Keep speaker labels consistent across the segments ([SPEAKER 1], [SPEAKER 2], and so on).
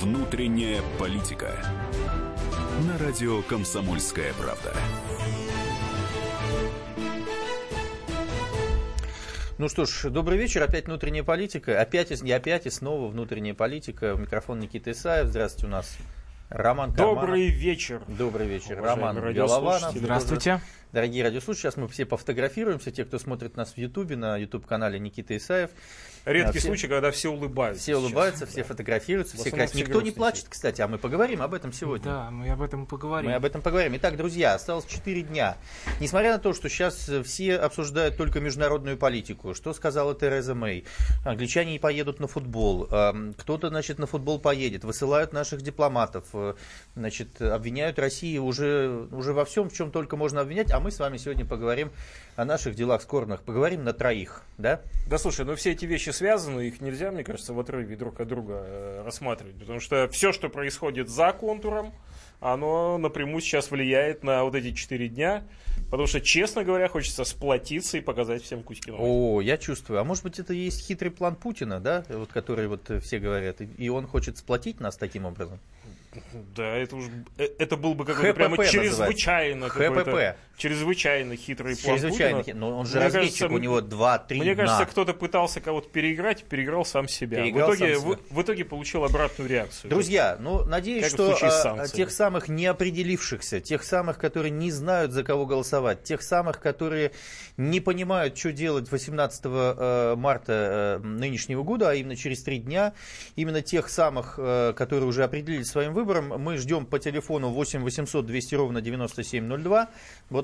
[SPEAKER 1] Внутренняя политика. На радио «Комсомольская правда».
[SPEAKER 2] Ну что ж, добрый вечер. Опять внутренняя политика. Опять и опять и снова внутренняя политика. Микрофон Никита Исаев. Здравствуйте, у нас Роман Карманов.
[SPEAKER 3] Добрый вечер.
[SPEAKER 2] Добрый вечер. Роман. Голованов.
[SPEAKER 4] Здравствуйте.
[SPEAKER 2] Дорогие радиослушатели, сейчас мы все пофотографируемся. Те, кто смотрит нас в Ютубе, на Ютуб-канале Никита Исаев.
[SPEAKER 3] Редкий
[SPEAKER 2] все-
[SPEAKER 3] случай, когда все улыбаются.
[SPEAKER 2] Все
[SPEAKER 3] сейчас.
[SPEAKER 2] улыбаются, все
[SPEAKER 3] Да.
[SPEAKER 2] фотографируются,
[SPEAKER 3] В
[SPEAKER 2] все красивые. Никто не плачет, кстати, а мы поговорим об этом сегодня.
[SPEAKER 4] Да, мы об этом поговорим.
[SPEAKER 2] Мы об этом поговорим. Итак, друзья, осталось 4 дня. Несмотря на то, что сейчас все обсуждают только международную политику, что сказала Тереза Мэй, англичане не поедут на футбол, эм, кто-то, значит, на футбол поедет, высылают наших дипломатов, э, значит, обвиняют Россию уже, уже во всем, в чем только можно обвинять, а мы с вами сегодня поговорим о наших делах скорбных, поговорим на троих, да?
[SPEAKER 3] Да слушай, ну все эти вещи связаны, их нельзя, мне кажется, в отрыве друг от друга э, рассматривать. Потому что все, что происходит за контуром, оно напрямую сейчас влияет на вот эти четыре дня. Потому что, честно говоря, хочется сплотиться и показать всем кучки.
[SPEAKER 2] О, я чувствую. А может быть, это и есть хитрый план Путина, да, вот который вот э, все говорят, и- он хочет сплотить нас таким образом?
[SPEAKER 3] Да, это уж э, это был бы какой-то прямо чрезвычайно
[SPEAKER 2] ХПП.
[SPEAKER 3] Чрезвычайно хитрый план
[SPEAKER 2] Чрезвычайно.
[SPEAKER 3] Путина.
[SPEAKER 2] Но он же
[SPEAKER 3] Мне
[SPEAKER 2] разведчик,
[SPEAKER 3] кажется,
[SPEAKER 2] у него 2-3
[SPEAKER 3] Мне
[SPEAKER 2] дна.
[SPEAKER 3] кажется, кто-то пытался кого-то переиграть, переиграл сам себя.
[SPEAKER 2] Переиграл
[SPEAKER 3] в, итоге,
[SPEAKER 2] сам себя.
[SPEAKER 3] В, в итоге получил обратную реакцию.
[SPEAKER 2] Друзья, ну, надеюсь,
[SPEAKER 3] Как
[SPEAKER 2] что а,
[SPEAKER 3] санкциями.
[SPEAKER 2] тех самых неопределившихся, тех самых, которые не знают, за кого голосовать, тех самых, которые не понимают, что делать 18 э, марта э, нынешнего года, а именно через три дня, именно тех самых, э, которые уже определились своим выбором, мы ждем по телефону 8 800 200 ровно 9702,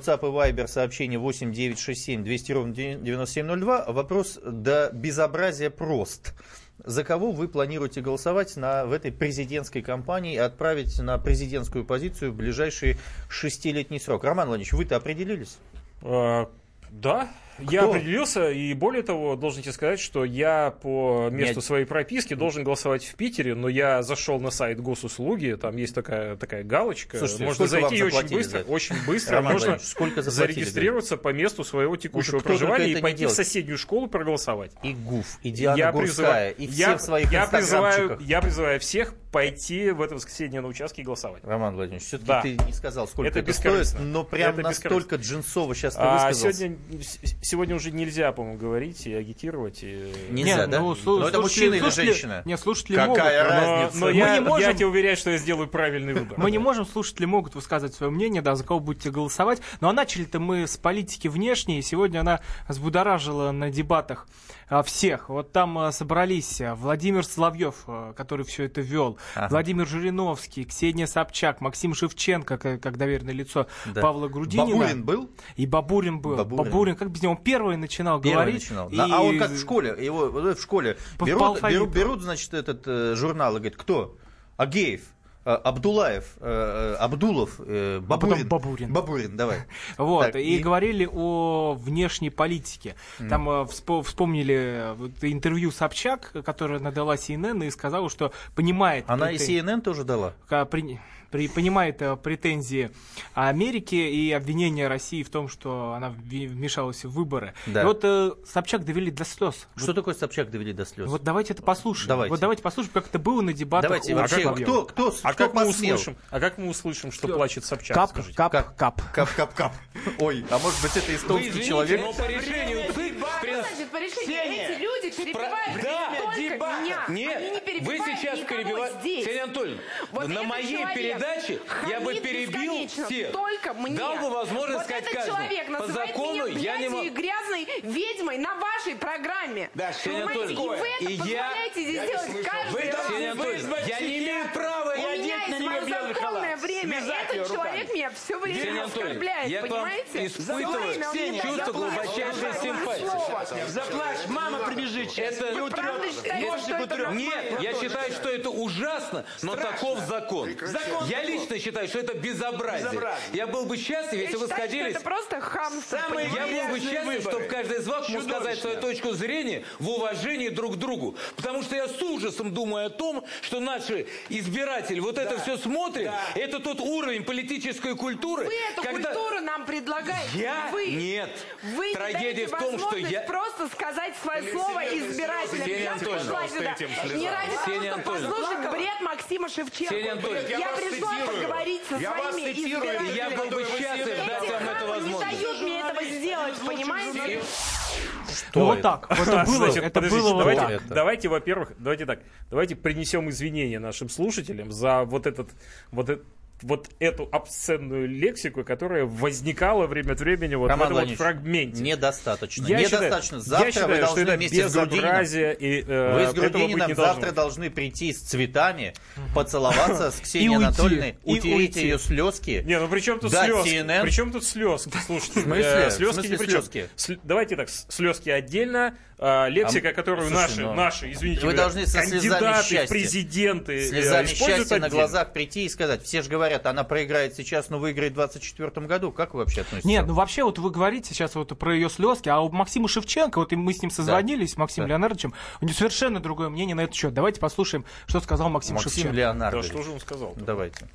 [SPEAKER 2] WhatsApp и Viber сообщение 8 967 200 ровно 9702. Вопрос до безобразия прост. За кого вы планируете голосовать на, в этой президентской кампании и отправить на президентскую позицию в ближайший шестилетний срок? Роман Владимирович, вы-то определились?
[SPEAKER 3] А, да, я
[SPEAKER 2] Кто?
[SPEAKER 3] определился, и более того, должен тебе сказать, что я по месту
[SPEAKER 2] Нет.
[SPEAKER 3] своей прописки должен голосовать в Питере, но я зашел на сайт госуслуги, там есть такая, такая галочка,
[SPEAKER 2] Слушайте,
[SPEAKER 3] можно зайти очень быстро, очень быстро,
[SPEAKER 2] Роман
[SPEAKER 3] можно
[SPEAKER 2] сколько
[SPEAKER 3] зарегистрироваться по месту своего текущего
[SPEAKER 2] кто только
[SPEAKER 3] проживания и пойти в соседнюю школу проголосовать.
[SPEAKER 2] И ГУФ, и Диана
[SPEAKER 3] я
[SPEAKER 2] Гурская,
[SPEAKER 3] призываю,
[SPEAKER 2] и все
[SPEAKER 3] я,
[SPEAKER 2] в своих
[SPEAKER 3] я призываю, я призываю всех пойти в это воскресенье на участке и голосовать.
[SPEAKER 2] Роман Владимирович, все-таки
[SPEAKER 3] Да.
[SPEAKER 2] ты не сказал, сколько
[SPEAKER 3] Это
[SPEAKER 2] это, стоит, но прям
[SPEAKER 3] Это
[SPEAKER 2] настолько джинсово сейчас ты
[SPEAKER 3] А
[SPEAKER 2] высказался.
[SPEAKER 3] сегодня, сегодня уже нельзя, по-моему, говорить и агитировать. И...
[SPEAKER 2] Нельзя,
[SPEAKER 4] Нет,
[SPEAKER 2] да?
[SPEAKER 4] ну, слу-
[SPEAKER 2] Но это мужчина или женщина?
[SPEAKER 4] Нет, слушатели
[SPEAKER 2] Какая
[SPEAKER 4] могут.
[SPEAKER 3] Но,
[SPEAKER 2] разница?
[SPEAKER 3] но
[SPEAKER 2] Мы
[SPEAKER 3] я,
[SPEAKER 4] не можем-
[SPEAKER 3] я тебе уверяю, что я сделаю правильный выбор.
[SPEAKER 4] Мы не можем, слушатели могут высказывать свое мнение, да, за кого будете голосовать. Ну а начали-то мы с политики внешней. и Сегодня она взбудоражила на дебатах а, всех. Вот там а, собрались Владимир Соловьев, который все это вел,
[SPEAKER 2] Ага.
[SPEAKER 4] Владимир Жириновский, Ксения Собчак, Максим Шевченко, как, как доверенное лицо
[SPEAKER 2] Да.
[SPEAKER 4] Павла Грудинина.
[SPEAKER 2] Бабурин был?
[SPEAKER 4] И Бабурин был.
[SPEAKER 2] Бабурин.
[SPEAKER 4] Бабурин, как без него? Он первый начинал
[SPEAKER 2] Первый
[SPEAKER 4] говорить.
[SPEAKER 2] начинал.
[SPEAKER 4] и-
[SPEAKER 2] А он как в школе, его в школе
[SPEAKER 4] По- по
[SPEAKER 2] берут,
[SPEAKER 4] алфавиту.
[SPEAKER 2] берут, берут, значит, этот э, журнал и говорят, кто? Агеев. э, Абдулаев, э, э, Абдулов, э, Бабурин.
[SPEAKER 4] Бабурин.
[SPEAKER 2] Бабурин, давай.
[SPEAKER 4] Вот,
[SPEAKER 2] Так,
[SPEAKER 4] и,
[SPEAKER 2] и-
[SPEAKER 4] говорили о внешней политике. Там э, вспо- вспомнили интервью Собчак, которая надала CNN и сказала, что понимает...
[SPEAKER 2] Она и CNN тоже дала.
[SPEAKER 4] При- понимает э, претензии Америки и обвинения России в том, что она вмешалась в выборы.
[SPEAKER 2] Да.
[SPEAKER 4] И вот э, Собчак довели до слез.
[SPEAKER 2] Что такое Собчак довели до слез?
[SPEAKER 4] Вот давайте это послушаем.
[SPEAKER 2] Давайте.
[SPEAKER 4] Вот давайте послушаем, как это было на дебатах
[SPEAKER 2] Давайте вообще,
[SPEAKER 4] Соловьева.
[SPEAKER 2] кто, кто,
[SPEAKER 3] А
[SPEAKER 2] кто
[SPEAKER 3] как, мы услышим, а как мы услышим, что
[SPEAKER 4] Кто?
[SPEAKER 3] плачет Собчак?
[SPEAKER 4] Кап,
[SPEAKER 3] скажите?
[SPEAKER 4] кап,
[SPEAKER 2] Как?
[SPEAKER 4] кап.
[SPEAKER 2] Кап-кап-кап. Ой, а может быть это эстонский человек?
[SPEAKER 5] но по решению.
[SPEAKER 6] Значит, по решению эти люди перебивают
[SPEAKER 5] Да,
[SPEAKER 6] только
[SPEAKER 5] дебат.
[SPEAKER 6] меня.
[SPEAKER 5] Нет,
[SPEAKER 6] Они не
[SPEAKER 5] вы сейчас перебиваете. Ксения Анатольевна,
[SPEAKER 6] Вот
[SPEAKER 5] на моей передаче я бы перебил всех.
[SPEAKER 6] Только мне.
[SPEAKER 5] Дал бы возможность
[SPEAKER 6] вот
[SPEAKER 5] сказать
[SPEAKER 6] этот
[SPEAKER 5] каждому.
[SPEAKER 6] человек
[SPEAKER 5] По закону я не могу.
[SPEAKER 6] грязной ведьмой на вашей программе.
[SPEAKER 5] Да, Ксения
[SPEAKER 6] Понимаете? И вы
[SPEAKER 5] Анатольевна,
[SPEAKER 6] это
[SPEAKER 5] я-
[SPEAKER 6] позволяете здесь
[SPEAKER 5] я
[SPEAKER 6] делать каждый
[SPEAKER 5] Вы,
[SPEAKER 6] раз.
[SPEAKER 5] Анатольевна, я не имею права
[SPEAKER 6] меня
[SPEAKER 5] одеть на халат.
[SPEAKER 6] время. Этот человек меня все время оскорбляет, понимаете?
[SPEAKER 5] испытываю чувство глубочайшей симпатии.
[SPEAKER 7] Заплачь, мама прибежит сейчас.
[SPEAKER 5] Это-
[SPEAKER 7] и
[SPEAKER 6] Вы правда считаете, что это?
[SPEAKER 5] Нет, я считаю, что это ужасно, но таков закон.
[SPEAKER 7] Закон
[SPEAKER 5] Я лично считаю, что это безобразие. Я был бы счастлив, если
[SPEAKER 6] что
[SPEAKER 5] сходились...
[SPEAKER 6] это просто хамство,
[SPEAKER 5] Я был бы счастлив, чтобы каждый из вас мог сказать свою точку зрения в уважении друг к другу. Потому что я с ужасом думаю о том, что наши избиратели вот это все смотрят.
[SPEAKER 7] Да.
[SPEAKER 5] Это тот уровень политической культуры.
[SPEAKER 6] Вы эту
[SPEAKER 5] когда...
[SPEAKER 6] культуру нам предлагаете.
[SPEAKER 5] Я?
[SPEAKER 6] Вы.
[SPEAKER 5] Нет.
[SPEAKER 6] Вы не
[SPEAKER 5] Трагедия
[SPEAKER 6] даете
[SPEAKER 5] в том, что
[SPEAKER 6] возможность
[SPEAKER 5] я...
[SPEAKER 6] просто сказать свое слово избирателя.
[SPEAKER 5] Ксения
[SPEAKER 6] Я пришла сюда
[SPEAKER 3] этим
[SPEAKER 6] не ради того,
[SPEAKER 5] Ксения
[SPEAKER 6] чтобы
[SPEAKER 5] Анатольевна.
[SPEAKER 6] послушать бред Максима Шевченко.
[SPEAKER 5] Ксения Анатольевна,
[SPEAKER 6] Я
[SPEAKER 8] я
[SPEAKER 6] пришла
[SPEAKER 8] цитирую.
[SPEAKER 6] поговорить со
[SPEAKER 8] Я
[SPEAKER 6] своими избирателями.
[SPEAKER 5] Я был бы счастлив дать вам эту
[SPEAKER 6] хамы не
[SPEAKER 5] возможность.
[SPEAKER 6] дают мне этого сделать, понимаете?
[SPEAKER 4] Ну вот так. Вот это было,
[SPEAKER 3] Значит,
[SPEAKER 4] это было вот
[SPEAKER 3] давайте,
[SPEAKER 4] так.
[SPEAKER 3] давайте, во-первых, давайте так, давайте принесем извинения нашим слушателям за вот этот, вот этот вот эту обсценную лексику, которая возникала время от времени вот
[SPEAKER 2] Роман
[SPEAKER 3] в этом вот фрагменте.
[SPEAKER 2] Недостаточно.
[SPEAKER 3] Я
[SPEAKER 2] Недостаточно.
[SPEAKER 3] считаю,
[SPEAKER 2] Завтра
[SPEAKER 3] я считаю,
[SPEAKER 2] вы
[SPEAKER 3] что
[SPEAKER 2] должны
[SPEAKER 3] это
[SPEAKER 2] вместе с Грудининым
[SPEAKER 3] и, э,
[SPEAKER 2] Вы с Грудининым
[SPEAKER 3] не
[SPEAKER 2] завтра
[SPEAKER 3] должно.
[SPEAKER 2] должны прийти с цветами, поцеловаться с Ксенией. Анатольевной,
[SPEAKER 4] И
[SPEAKER 2] утереть
[SPEAKER 4] уйти.
[SPEAKER 2] ее слезки.
[SPEAKER 3] Не, ну при чем тут слезки? При чем тут слезки? Слушайте, слезки ни при чем. Давайте так, слезки отдельно, а, лексика,
[SPEAKER 2] А,
[SPEAKER 3] которую наши,
[SPEAKER 2] ну,
[SPEAKER 3] наши, извините,
[SPEAKER 2] вы должны со слезами
[SPEAKER 3] кандидаты президенты э,
[SPEAKER 2] Слезами счастья на глазах прийти и сказать, все же говорят, она проиграет сейчас, но выиграет в 2024 году. Как вы вообще относитесь?
[SPEAKER 4] Нет, ну вообще вот вы говорите сейчас вот про ее слезки, а у Максима Шевченко, вот и мы с ним созвонились, Максим
[SPEAKER 2] Да.
[SPEAKER 4] Леонардовичем, у него совершенно другое мнение на этот счет. Давайте послушаем, что сказал Максим,
[SPEAKER 2] Максим
[SPEAKER 4] Шевченко.
[SPEAKER 3] Да
[SPEAKER 2] Леонардович.
[SPEAKER 3] что же он сказал?
[SPEAKER 2] Давайте.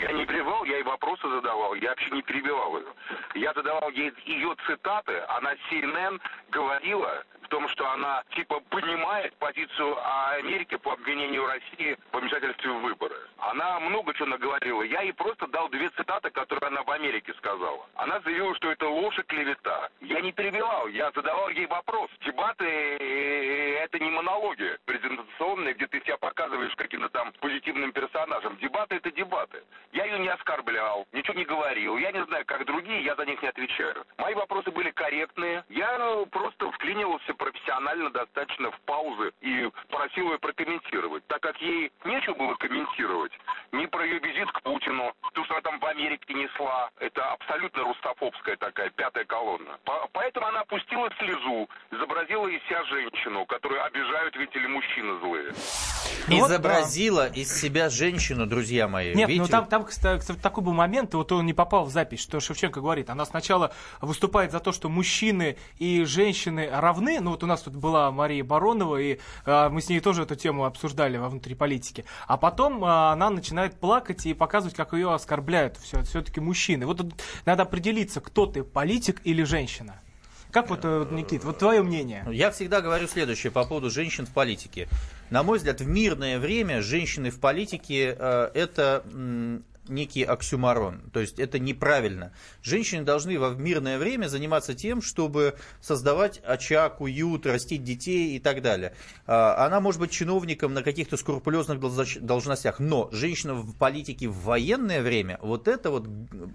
[SPEAKER 9] Я не перебивал, я и вопросы задавал, я вообще не перебивал ее. Я задавал ей ее цитаты, она CNN говорила в том, что она типа понимает позицию Америки по обвинению России в вмешательстве в выборы. Она много чего наговорила. Я ей просто дал две цитаты, которые она в Америке сказала. Она заявила, что это ложь и клевета. Я не перебивал, я задавал ей вопрос. Дебаты э, это не монологи презентационные, где ты себя показываешь каким-то там позитивным персонажем. Дебаты это дебаты. Я ее не оскорблял, ничего не говорил. Я не знаю, как другие, я за них не отвечаю. Мои вопросы были корректные. Я просто вклинивался профессионально достаточно в паузы и просил ее прокомментировать. Так как ей нечего было комментировать ни про ее визит к Путину, то, что она там в Америке несла, это абсолютно русофобская такая пятая колонна. По- поэтому она опустила слезу, изобразила из себя женщину, которую обижают, видите ли, мужчины злые.
[SPEAKER 4] Ну вот,
[SPEAKER 2] Изобразила из себя женщину, друзья мои.
[SPEAKER 4] Нет,
[SPEAKER 2] Видите?
[SPEAKER 4] ну там, там кстати, кстати, такой был момент, и вот он не попал в запись, что Шевченко говорит. Она сначала выступает за то, что мужчины и женщины равны. Ну вот у нас тут была Мария Баронова, и а, мы с ней тоже эту тему обсуждали во внутри политики. А потом а, она начинает плакать и показывать, как ее оскорбляют все, все-таки мужчины. Вот тут надо определиться, кто ты, политик или женщина. Как вот, э, Никит, вот твое мнение?
[SPEAKER 2] Я всегда говорю следующее по поводу женщин в политике. На мой взгляд, в мирное время женщины в политике э, это некий оксюмарон. То есть это неправильно. Женщины должны в мирное время заниматься тем, чтобы создавать очаг, уют, растить детей и так далее. А, Она может быть чиновником на каких-то скрупулезных должно- должностях, но женщина в политике в военное время, вот это вот,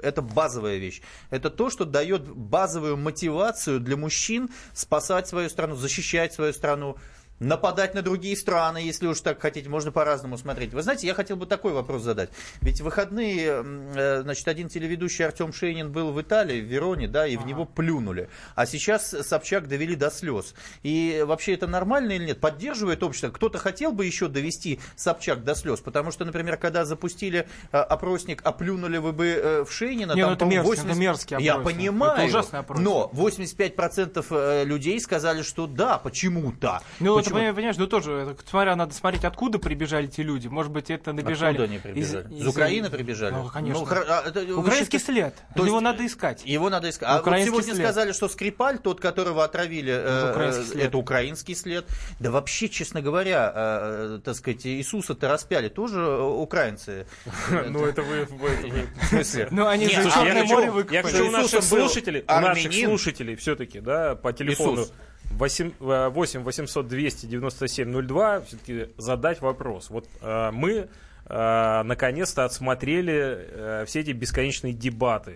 [SPEAKER 2] это базовая вещь. Это то, что дает базовую мотивацию для мужчин спасать свою страну, защищать свою страну, нападать на другие страны, если уж так хотите, можно по-разному смотреть. Вы знаете, я хотел бы такой вопрос задать. Ведь в выходные, э, значит, один телеведущий Артем Шейнин был в Италии, в Вероне, да, и в него плюнули. А сейчас Собчак довели до слез. И вообще это нормально или нет? Поддерживает общество? Кто-то хотел бы еще довести Собчак до слез? Потому что, например, когда запустили э, опросник, а плюнули вы бы э, в Шейнина,
[SPEAKER 4] Не, ну
[SPEAKER 2] там,
[SPEAKER 4] это мерзкий, это мерзкий
[SPEAKER 2] Я
[SPEAKER 4] опросник.
[SPEAKER 2] понимаю,
[SPEAKER 4] Это ужасный опросник.
[SPEAKER 2] но 85% э, людей сказали, что да, почему-то.
[SPEAKER 4] Ну,
[SPEAKER 2] Почему?
[SPEAKER 4] Понимаешь, понимаешь, ну тоже, это, смотря, надо смотреть, откуда прибежали те люди. Может быть, это набежали...
[SPEAKER 2] Откуда они прибежали? Из, Украины прибежали?
[SPEAKER 4] Ну, конечно.
[SPEAKER 2] хра- а, это
[SPEAKER 4] Украинский
[SPEAKER 2] считаете-
[SPEAKER 4] след.
[SPEAKER 2] То
[SPEAKER 4] Его надо искать.
[SPEAKER 2] Его надо искать. А вот
[SPEAKER 4] Украинский
[SPEAKER 2] сегодня
[SPEAKER 4] след.
[SPEAKER 2] сказали, что Скрипаль, тот, которого отравили, э,
[SPEAKER 4] украинский
[SPEAKER 2] э,
[SPEAKER 4] след.
[SPEAKER 2] это украинский след. Да вообще, честно говоря, э, э, так сказать, Иисуса-то распяли тоже э, украинцы.
[SPEAKER 3] Ну, это вы... это
[SPEAKER 2] В смысле?
[SPEAKER 4] Ну, они же
[SPEAKER 3] я
[SPEAKER 4] Черное
[SPEAKER 3] хочу, я у наших слушателей, у наших слушателей все-таки, да, по телефону. 8, э, 8 800 297 02 все-таки задать вопрос. Вот э, мы э, наконец-то отсмотрели э, все эти бесконечные дебаты.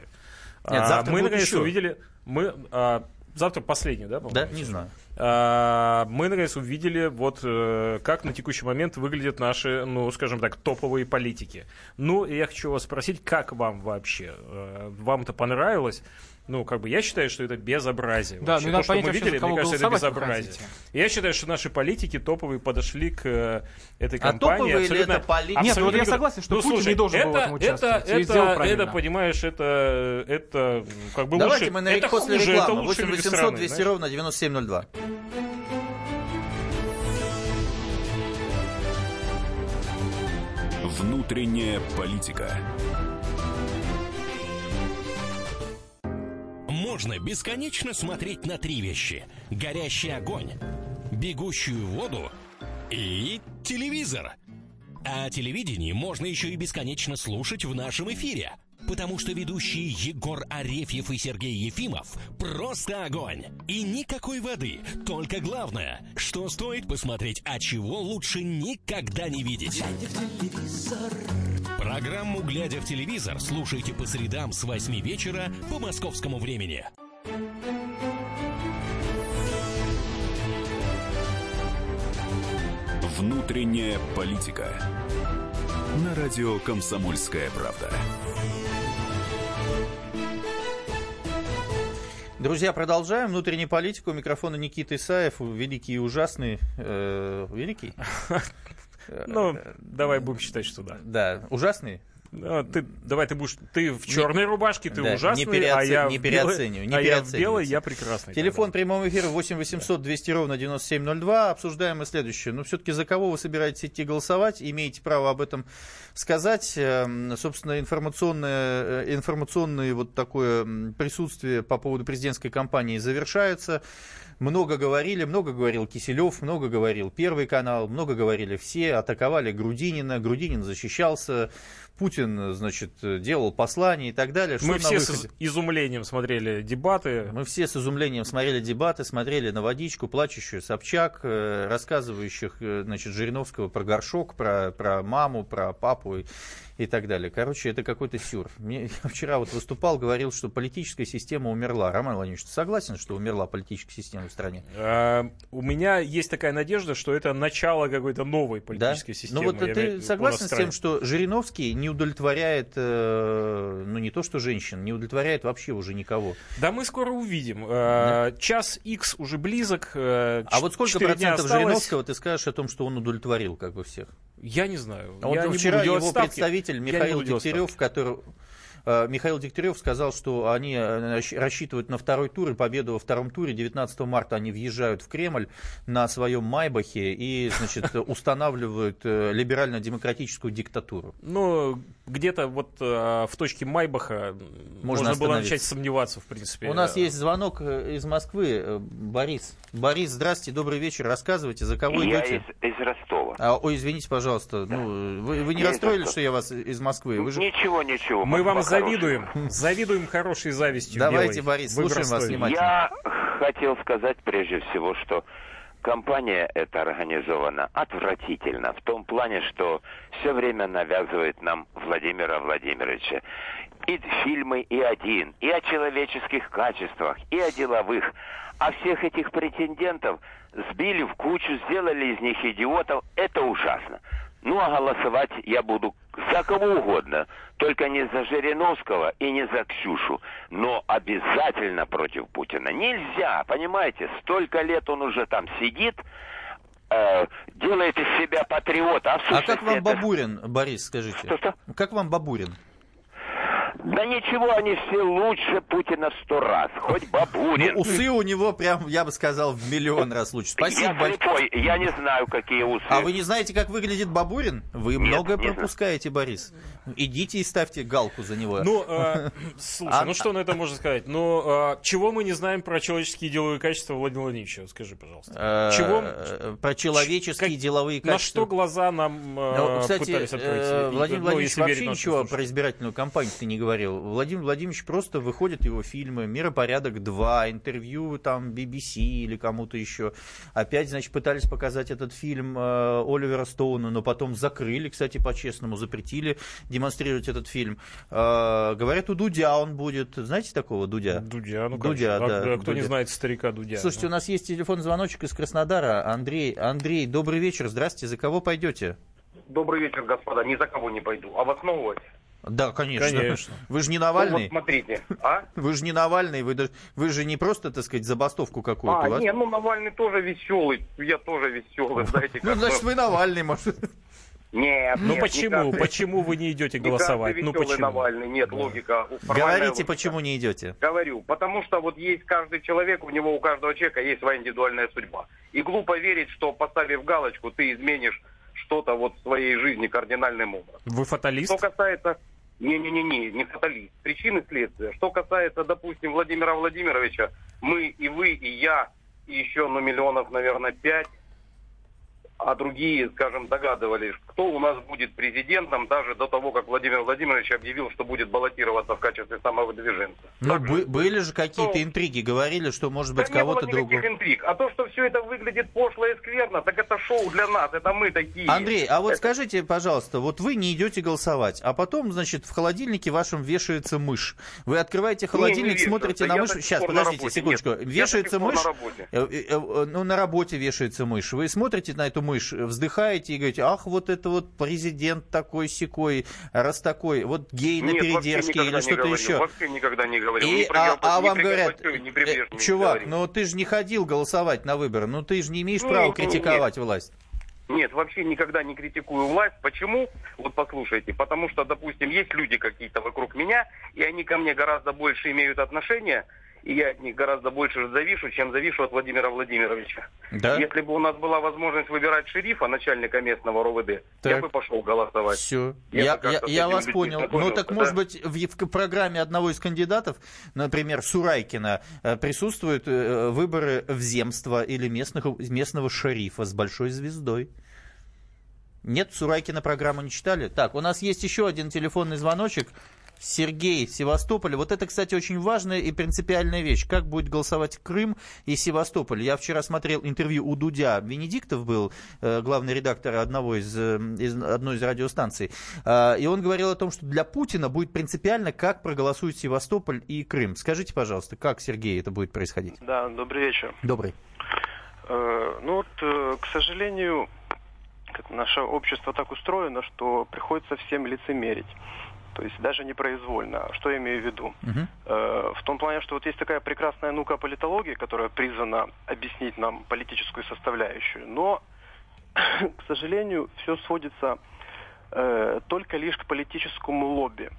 [SPEAKER 2] Нет,
[SPEAKER 3] А,
[SPEAKER 2] завтра
[SPEAKER 3] мы
[SPEAKER 2] будет
[SPEAKER 3] наконец
[SPEAKER 2] еще.
[SPEAKER 3] увидели, мы а, завтра последний, да?
[SPEAKER 2] Да, не знаю.
[SPEAKER 3] А, мы наконец увидели, вот э, как на текущий момент выглядят наши, ну, скажем так, топовые политики. Ну, я хочу вас спросить, как вам вообще? Э, Вам это понравилось? Ну, как бы я считаю, что это безобразие.
[SPEAKER 4] Да,
[SPEAKER 3] вообще.
[SPEAKER 4] ну
[SPEAKER 3] То, что
[SPEAKER 4] понять
[SPEAKER 3] мы видели, мне кажется, это безобразие. Я считаю, что наши политики топовые подошли к э, этой
[SPEAKER 2] А
[SPEAKER 3] кампании.
[SPEAKER 2] топовые ли
[SPEAKER 3] абсолютно-
[SPEAKER 2] это политики?
[SPEAKER 4] Нет, ну вот я
[SPEAKER 3] абсолютно-
[SPEAKER 4] согласен, что
[SPEAKER 3] Ну,
[SPEAKER 4] Путин
[SPEAKER 3] слушай,
[SPEAKER 4] не должен был в
[SPEAKER 3] это-
[SPEAKER 4] этом участвовать.
[SPEAKER 3] Это, это, это, понимаешь, это, это как бы
[SPEAKER 2] Давайте
[SPEAKER 3] лучше,
[SPEAKER 2] мы на
[SPEAKER 3] это
[SPEAKER 2] после
[SPEAKER 3] хуже, это
[SPEAKER 2] рекламы.
[SPEAKER 3] лучше
[SPEAKER 2] 8
[SPEAKER 3] люди
[SPEAKER 2] 800
[SPEAKER 3] страны,
[SPEAKER 2] 200
[SPEAKER 3] знаешь.
[SPEAKER 2] ровно 9702.
[SPEAKER 1] Внутренняя политика.
[SPEAKER 8] Можно бесконечно смотреть на три вещи. Горящий огонь, бегущую воду и телевизор. А телевидение можно еще и бесконечно слушать в нашем эфире. Потому что ведущие Егор Арефьев и Сергей Ефимов просто огонь. И никакой воды. Только главное, что стоит посмотреть, а чего лучше никогда не видеть. Программу «Глядя в телевизор» слушайте по средам с 8 вечера по московскому времени.
[SPEAKER 1] Внутренняя политика. На радио «Комсомольская правда».
[SPEAKER 2] Друзья, продолжаем внутреннюю политику. У микрофона Никита Исаев, великий и ужасный. э, великий?
[SPEAKER 3] Ну, давай будем считать, что да.
[SPEAKER 2] Да, ужасный?
[SPEAKER 3] А, Ты, давай ты будешь, ты в черной рубашке, ты
[SPEAKER 2] Да,
[SPEAKER 3] ужасный,
[SPEAKER 2] не переоце-
[SPEAKER 3] а я
[SPEAKER 2] не переоцениваю, не
[SPEAKER 3] а я в белой, я прекрасный.
[SPEAKER 2] Телефон прямого эфира 8 800 200 ровно 9702. Обсуждаем мы следующее. Ну, все-таки за кого вы собираетесь идти голосовать? Имеете право об этом сказать. Эм, Собственно, информационное, э, информационное вот такое присутствие по поводу президентской кампании завершается. Много говорили, много говорил Киселев, много говорил Первый канал, много говорили все, атаковали Грудинина, Грудинин защищался, Путин, значит, делал послания и так далее. Что
[SPEAKER 3] Мы все
[SPEAKER 2] выходе?
[SPEAKER 3] с изумлением смотрели дебаты.
[SPEAKER 2] Мы все с изумлением смотрели дебаты, смотрели на водичку, плачущую Собчак, э, рассказывающих, э, значит, Жириновского про горшок, про, про маму, про папу и, и так далее. Короче, это какой-то сюр. Мне, я вчера вот выступал, говорил, что политическая система умерла. Роман Владимирович, ты согласен, что умерла политическая система в стране?
[SPEAKER 3] А, у меня есть такая надежда, что это начало какой-то новой политической системы.
[SPEAKER 2] Ну вот
[SPEAKER 3] Я
[SPEAKER 2] ты согласен с тем, что Жириновский не удовлетворяет, э, ну не то что женщин, не удовлетворяет вообще уже никого.
[SPEAKER 3] Да мы скоро увидим. А, Час X уже близок. э,
[SPEAKER 2] А вот сколько процентов. Жириновского ты скажешь о том, что он удовлетворил как бы всех?
[SPEAKER 3] Я не знаю.
[SPEAKER 2] А вот
[SPEAKER 3] Я
[SPEAKER 2] вчера его представитель Михаил Дегтярев, который э, Михаил Дегтярев сказал, что они э, рассчитывают на второй тур и победу во втором туре. 19 марта они въезжают в Кремль на своем Майбахе и, значит, устанавливают э, либерально-демократическую диктатуру.
[SPEAKER 3] Ну, где-то вот э, в точке Майбаха
[SPEAKER 2] Можно
[SPEAKER 3] можно, было начать сомневаться, в принципе.
[SPEAKER 2] У нас есть звонок э, из Москвы. Э, Борис. Борис, здрасте, добрый вечер. Рассказывайте, за кого
[SPEAKER 10] Я
[SPEAKER 2] идете?
[SPEAKER 10] из, из Ростова.
[SPEAKER 2] А, ой, извините, пожалуйста. Ну, вы, вы не
[SPEAKER 10] Я
[SPEAKER 2] расстроились, что я вас из Москвы? Вы же...
[SPEAKER 10] Ничего, ничего.
[SPEAKER 3] Мы вам
[SPEAKER 10] Москва
[SPEAKER 3] завидуем. Завидуем хорошей завистью.
[SPEAKER 2] Давайте,
[SPEAKER 3] белой.
[SPEAKER 2] Борис,
[SPEAKER 3] Вы
[SPEAKER 2] слушаем вас внимательно.
[SPEAKER 10] Я хотел сказать прежде всего, что компания эта организована отвратительно. В том плане, что все время навязывает нам Владимира Владимировича. И фильмы, и один, и о человеческих качествах, и о деловых. А всех этих претендентов сбили в кучу, сделали из них идиотов. Это ужасно. Ну, а голосовать я буду за кого угодно, только не за Жириновского и не за Ксюшу, но обязательно против Путина. Нельзя, понимаете, столько лет он уже там сидит, э, делает из себя патриота. А,
[SPEAKER 2] А как вам
[SPEAKER 10] это-
[SPEAKER 2] Бабурин, Борис, скажите?
[SPEAKER 10] Что-что?
[SPEAKER 2] Как вам Бабурин?
[SPEAKER 10] Да ничего, они все лучше Путина сто раз. Хоть Бабурин.
[SPEAKER 2] Ну, усы у него прям, я бы сказал, в миллион раз лучше. Спасибо
[SPEAKER 10] я слепой, я не знаю, какие усы.
[SPEAKER 2] А вы не знаете, как выглядит Бабурин? Вы
[SPEAKER 10] Нет,
[SPEAKER 2] многое
[SPEAKER 10] не знаю.
[SPEAKER 2] пропускаете, Борис. Идите и ставьте галку за него.
[SPEAKER 3] Ну, э, слушай,
[SPEAKER 2] А-
[SPEAKER 3] ну что на это можно сказать? Ну, э, чего мы не знаем про человеческие деловые качества Владимира Владимировича? Скажи, пожалуйста.
[SPEAKER 2] Э,
[SPEAKER 3] Чего?
[SPEAKER 2] Про человеческие
[SPEAKER 3] Как-
[SPEAKER 2] деловые
[SPEAKER 3] На
[SPEAKER 2] качества.
[SPEAKER 3] что глаза нам э,
[SPEAKER 2] Ну, кстати,
[SPEAKER 3] пытались открыть?
[SPEAKER 2] э,
[SPEAKER 3] И-
[SPEAKER 2] Владимир
[SPEAKER 3] ну,
[SPEAKER 2] Владимирович
[SPEAKER 3] если
[SPEAKER 2] вообще ничего про избирательную кампанию ты не говорил. Владимир Владимирович просто выходит его фильмы «Миропорядок 2», интервью там BBC или кому-то еще. Опять, значит, пытались показать этот фильм э, Оливера Стоуна, но потом закрыли, кстати, по-честному, запретили демонстрировать этот фильм. Э, говорят, у Дудя он будет. Знаете такого Дудя?
[SPEAKER 3] Дудя, ну
[SPEAKER 2] Дудя,
[SPEAKER 3] конечно.
[SPEAKER 2] да,
[SPEAKER 3] А кто не
[SPEAKER 2] Дудя.
[SPEAKER 3] знает старика Дудя?
[SPEAKER 2] Слушайте, у нас есть телефон звоночек из Краснодара. Андрей, Андрей, добрый вечер. Здрасте. За кого пойдете?
[SPEAKER 11] Добрый вечер, господа. Ни за кого не пойду. Обосновывать?
[SPEAKER 2] Да, конечно.
[SPEAKER 3] Конечно.
[SPEAKER 2] Вы же не
[SPEAKER 11] Ну,
[SPEAKER 2] Навальный.
[SPEAKER 11] вот смотрите. А?
[SPEAKER 2] Вы же не Навальный, вы, даже- вы же не просто, так сказать, забастовку какую-то.
[SPEAKER 11] А,
[SPEAKER 2] вас-
[SPEAKER 11] не, ну Навальный тоже веселый. Я тоже веселый, знаете.
[SPEAKER 2] Ну, значит, вы Навальный, может.
[SPEAKER 11] Нет,
[SPEAKER 3] Ну
[SPEAKER 11] нет,
[SPEAKER 3] почему?
[SPEAKER 11] не каждый-
[SPEAKER 3] Почему вы не идете
[SPEAKER 11] не
[SPEAKER 3] голосовать?
[SPEAKER 11] каждый
[SPEAKER 3] Ну почему?
[SPEAKER 11] Навальный, нет, логика. формальная
[SPEAKER 2] Говорите,
[SPEAKER 11] логика.
[SPEAKER 2] почему не идете.
[SPEAKER 11] Говорю, потому что вот есть каждый человек, у него у каждого человека есть своя индивидуальная судьба. И глупо верить, что поставив галочку, ты изменишь что-то вот в своей жизни кардинальным образом.
[SPEAKER 3] Вы фаталист?
[SPEAKER 11] Что касается... Не-не-не, не фаталист. Причины следствия. Что касается, допустим, Владимира Владимировича, мы и вы, и я, и еще, ну, миллионов, наверное, пять, а другие, скажем, догадывались, кто у нас будет президентом даже до того, как Владимир Владимирович объявил, что будет баллотироваться в качестве самовыдвиженца.
[SPEAKER 2] Ну, бы- были же какие-то интриги, говорили, что, может быть,
[SPEAKER 11] Да не
[SPEAKER 2] кого-то другого.
[SPEAKER 11] интриг. А то, что все это выглядит пошло и скверно, так это шоу для нас, это мы такие.
[SPEAKER 2] Андрей, а вот
[SPEAKER 11] Это-
[SPEAKER 2] скажите, пожалуйста, вот вы не идете голосовать, а потом, значит, в холодильнике вашем вешается мышь. Вы открываете холодильник,
[SPEAKER 11] вешается.
[SPEAKER 2] смотрите на мышь. Сейчас,
[SPEAKER 11] на
[SPEAKER 2] подождите, секундочку.
[SPEAKER 11] Нет,
[SPEAKER 2] вешается мышь.
[SPEAKER 11] на работе.
[SPEAKER 2] э, э, э, Ну, на работе вешается мышь. Вы смотрите на эту мышь, вздыхаете и говорите, ах, вот это вот президент такой секой, раз такой, вот гей на
[SPEAKER 11] Нет,
[SPEAKER 2] передержке или
[SPEAKER 11] не
[SPEAKER 2] что-то
[SPEAKER 11] говорил,
[SPEAKER 2] еще.
[SPEAKER 11] Вообще никогда не говорил.
[SPEAKER 2] И,
[SPEAKER 11] Ни при
[SPEAKER 2] а, а вам
[SPEAKER 11] при
[SPEAKER 2] говорят,
[SPEAKER 11] при
[SPEAKER 2] э,
[SPEAKER 11] не
[SPEAKER 2] чувак,
[SPEAKER 11] говорил.
[SPEAKER 2] ну ты же не ходил голосовать на выборы, ну ты же не имеешь
[SPEAKER 11] Нет,
[SPEAKER 2] права
[SPEAKER 11] нет,
[SPEAKER 2] критиковать
[SPEAKER 11] нет.
[SPEAKER 2] власть.
[SPEAKER 11] Нет, вообще никогда не критикую власть. Почему? Вот послушайте. Потому что, допустим, есть люди какие-то вокруг меня, и они ко мне гораздо больше имеют отношения, и я от них гораздо больше завишу, чем завишу от Владимира Владимировича.
[SPEAKER 2] Да?
[SPEAKER 11] Если бы у нас была возможность выбирать шерифа, начальника местного РОВД, я
[SPEAKER 2] Так.
[SPEAKER 11] бы пошел голосовать.
[SPEAKER 2] Все.
[SPEAKER 11] Я
[SPEAKER 2] Я, я- я вас понял. Ну так,
[SPEAKER 11] да.
[SPEAKER 2] может быть, в, в программе одного из кандидатов, например, Сурайкина, э, присутствуют э, выборы в земство или местных, местного шерифа с большой звездой. Нет, Сурайкина программу не читали? Так, у нас есть еще один телефонный звоночек. Сергей, Севастополь. Вот это, кстати, очень важная и принципиальная вещь. Как будет голосовать Крым и Севастополь? Я вчера смотрел интервью у Дудя. Венедиктов был э, главный редактор одного из, э, из- одной из радиостанций. А, и он говорил о том, что для Путина будет принципиально, как проголосуют Севастополь и Крым. Скажите, пожалуйста, как, Сергей, это будет происходить?
[SPEAKER 12] Да, добрый вечер.
[SPEAKER 2] Добрый.
[SPEAKER 12] Э, Ну вот, к сожалению, как наше общество так устроено, что приходится всем лицемерить. То есть даже непроизвольно. Что я имею в виду?
[SPEAKER 2] Мгм.
[SPEAKER 12] Э, В том плане, что вот есть такая прекрасная наука политологии, которая призвана объяснить нам политическую составляющую, но, к сожалению, все сводится э, только лишь к политическому лобби.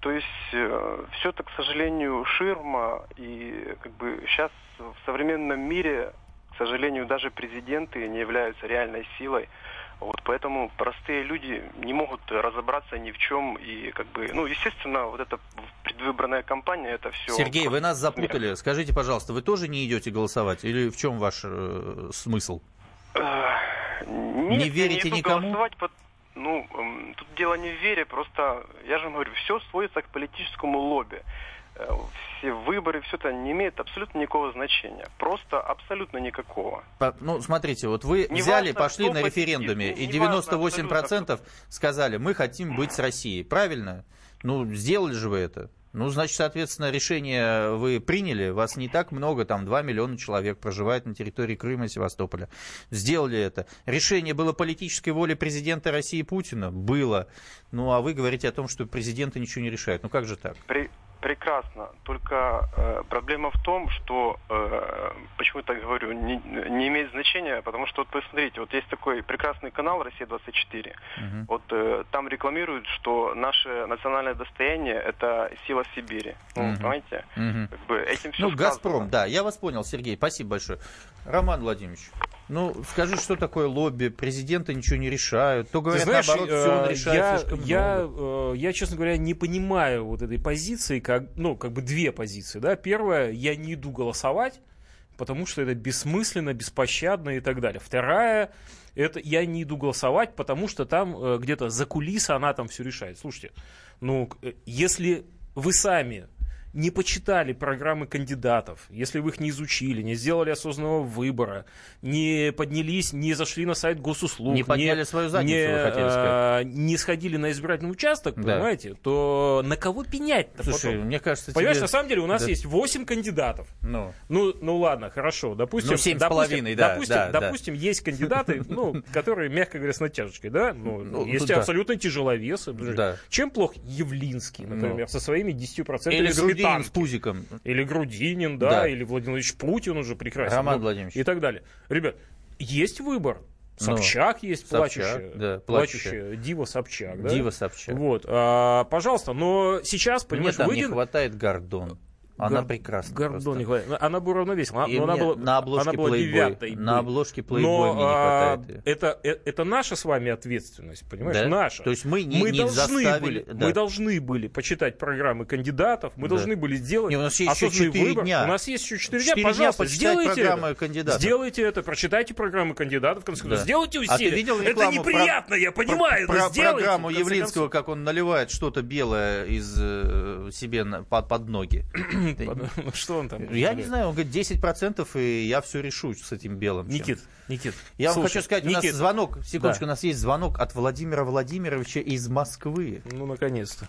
[SPEAKER 12] То есть все это, к сожалению, ширма, и как бы сейчас в современном мире, к сожалению, даже президенты не являются реальной силой. Вот, поэтому простые люди не могут разобраться ни в чем. И как бы, ну, естественно, вот эта предвыборная кампания, это все.
[SPEAKER 2] Сергей, вы нас запутали. Скажите, пожалуйста, вы тоже не идете голосовать? Или в чем ваш э, смысл?
[SPEAKER 12] Нет, я
[SPEAKER 2] верите
[SPEAKER 12] иду
[SPEAKER 2] никому?
[SPEAKER 12] голосовать Ну, эм, тут дело не в вере, просто, я же говорю, все сводится к политическому лобби. Э, Все выборы, все это не имеет абсолютно никакого значения. Просто абсолютно никакого.
[SPEAKER 2] По- Ну, смотрите, вот вы
[SPEAKER 12] Не
[SPEAKER 2] взяли,
[SPEAKER 12] важно,
[SPEAKER 2] пошли на референдуме, и
[SPEAKER 12] важно
[SPEAKER 2] 98% сказали, мы хотим быть с Россией. Правильно? Ну, сделали же вы это. Ну, значит, соответственно, решение вы приняли, вас не так много, там 2 миллиона человек проживает на территории Крыма и Севастополя. Сделали это. Решение было политической волей президента России Путина? Было. Ну, а вы говорите о том, что президенты ничего не решают. Ну, как же так?
[SPEAKER 12] Пре- прекрасно. Только э, проблема в том, что э, почему я так говорю, не, не имеет значения, потому что вот посмотрите, вот есть такой прекрасный канал Россия 24.
[SPEAKER 2] Мгм.
[SPEAKER 12] Вот э, там рекламируют, что наше национальное достояние это сила Сибири. Ну,
[SPEAKER 2] Мгм.
[SPEAKER 12] понимаете?
[SPEAKER 2] Мгм.
[SPEAKER 12] Как бы этим все
[SPEAKER 2] Ну, Газпром, да, я вас понял, Сергей, спасибо большое. Роман Владимирович, ну, скажи, что такое лобби? Президенты ничего не решают. То
[SPEAKER 3] Ты
[SPEAKER 2] говорят,
[SPEAKER 3] знаешь,
[SPEAKER 2] наоборот, все он
[SPEAKER 3] э,
[SPEAKER 2] решает
[SPEAKER 3] я,
[SPEAKER 2] слишком
[SPEAKER 3] я,
[SPEAKER 2] много.
[SPEAKER 3] э, я, честно говоря, не понимаю вот этой позиции, как, ну, как бы две позиции, да. Первая, я не иду голосовать, потому что это бессмысленно, беспощадно и так далее. Вторая, это я не иду голосовать, потому что там э, где-то за кулиса она там все решает. Слушайте, ну, э, если вы сами не почитали программы кандидатов, если вы их не изучили, не сделали осознанного выбора, не поднялись, не зашли на сайт госуслуг,
[SPEAKER 2] Не подняли свою задницу,
[SPEAKER 3] не,
[SPEAKER 2] вы хотели сказать.
[SPEAKER 3] а, не сходили на избирательный участок,
[SPEAKER 2] Да.
[SPEAKER 3] понимаете, то на кого пенять-то
[SPEAKER 2] Слушай,
[SPEAKER 3] потом?
[SPEAKER 2] мне кажется,
[SPEAKER 3] Понимаешь,
[SPEAKER 2] тебе-
[SPEAKER 3] на самом деле у нас
[SPEAKER 2] Да.
[SPEAKER 3] есть 8 кандидатов.
[SPEAKER 2] Ну,
[SPEAKER 3] Ну, ну ладно, хорошо. Допустим,
[SPEAKER 2] Ну, семь с
[SPEAKER 3] допустим,
[SPEAKER 2] половиной, да,
[SPEAKER 3] допустим,
[SPEAKER 2] да, да.
[SPEAKER 3] допустим, есть кандидаты, ну, которые, мягко говоря, с натяжечкой, да? Ну,
[SPEAKER 2] Ну,
[SPEAKER 3] есть
[SPEAKER 2] да.
[SPEAKER 3] абсолютно тяжеловесы.
[SPEAKER 2] Да.
[SPEAKER 3] Чем плох Явлинский, например,
[SPEAKER 2] Ну.
[SPEAKER 3] со своими 10%
[SPEAKER 2] или Грудинин с пузиком.
[SPEAKER 3] Или Грудинин, да,
[SPEAKER 2] Да.
[SPEAKER 3] или Владимир Владимирович Путин уже прекрасен.
[SPEAKER 2] Роман
[SPEAKER 3] ну,
[SPEAKER 2] Владимирович.
[SPEAKER 3] И так далее. Ребят, есть выбор.
[SPEAKER 2] Ну,
[SPEAKER 3] Собчак есть,
[SPEAKER 2] Собчак,
[SPEAKER 3] плачущая,
[SPEAKER 2] да,
[SPEAKER 3] плачущая.
[SPEAKER 2] плачущая.
[SPEAKER 3] Дива Собчак, да?
[SPEAKER 2] Дива Собчак.
[SPEAKER 3] Вот, а, пожалуйста, но сейчас,
[SPEAKER 2] Мне
[SPEAKER 3] понимаешь,
[SPEAKER 2] там не
[SPEAKER 3] выйдет...
[SPEAKER 2] хватает Гордон. Она
[SPEAKER 3] Гор-
[SPEAKER 2] прекрасна.
[SPEAKER 3] Гордон. Николаевна. Она бы уравновесила.
[SPEAKER 2] И
[SPEAKER 3] но она
[SPEAKER 2] мне
[SPEAKER 3] была,
[SPEAKER 2] на обложке
[SPEAKER 3] она была
[SPEAKER 2] Playboy-
[SPEAKER 3] девятой.
[SPEAKER 2] на обложке Playboy
[SPEAKER 3] Но,
[SPEAKER 2] мне не
[SPEAKER 3] а,
[SPEAKER 2] хватает её.
[SPEAKER 3] это, э- это наша с вами ответственность, понимаешь?
[SPEAKER 2] Да?
[SPEAKER 3] Наша.
[SPEAKER 2] То есть мы не-
[SPEAKER 3] мы
[SPEAKER 2] не
[SPEAKER 3] должны
[SPEAKER 2] заставили-
[SPEAKER 3] были,
[SPEAKER 2] да.
[SPEAKER 3] мы должны были почитать программы кандидатов, мы
[SPEAKER 2] Да.
[SPEAKER 3] должны были сделать
[SPEAKER 2] Не, у нас есть еще
[SPEAKER 3] осознанный
[SPEAKER 2] 4
[SPEAKER 3] выбор.
[SPEAKER 2] дня.
[SPEAKER 3] У нас есть еще 4 дня,
[SPEAKER 2] 4 дня
[SPEAKER 3] пожалуйста,
[SPEAKER 2] почитать
[SPEAKER 3] сделайте
[SPEAKER 2] программы
[SPEAKER 3] это.
[SPEAKER 2] кандидатов.
[SPEAKER 3] Сделайте это, прочитайте программы кандидатов.
[SPEAKER 2] Да.
[SPEAKER 3] Сделайте
[SPEAKER 2] А
[SPEAKER 3] усилия.
[SPEAKER 2] ты видел
[SPEAKER 3] это
[SPEAKER 2] рекламу про-
[SPEAKER 3] неприятно, я понимаю,
[SPEAKER 2] про, про
[SPEAKER 3] сделайте.
[SPEAKER 2] программу Явлинского, как он наливает что-то белое из э, себе под, под ноги.
[SPEAKER 3] Ну, Что он там?
[SPEAKER 2] Я не знаю, он говорит 10% и я все решу с этим белым.
[SPEAKER 3] Никит, Никит.
[SPEAKER 2] Я вам хочу сказать, у нас звонок, секундочку, у нас есть звонок от Владимира Владимировича из Москвы.
[SPEAKER 3] Ну, наконец-то.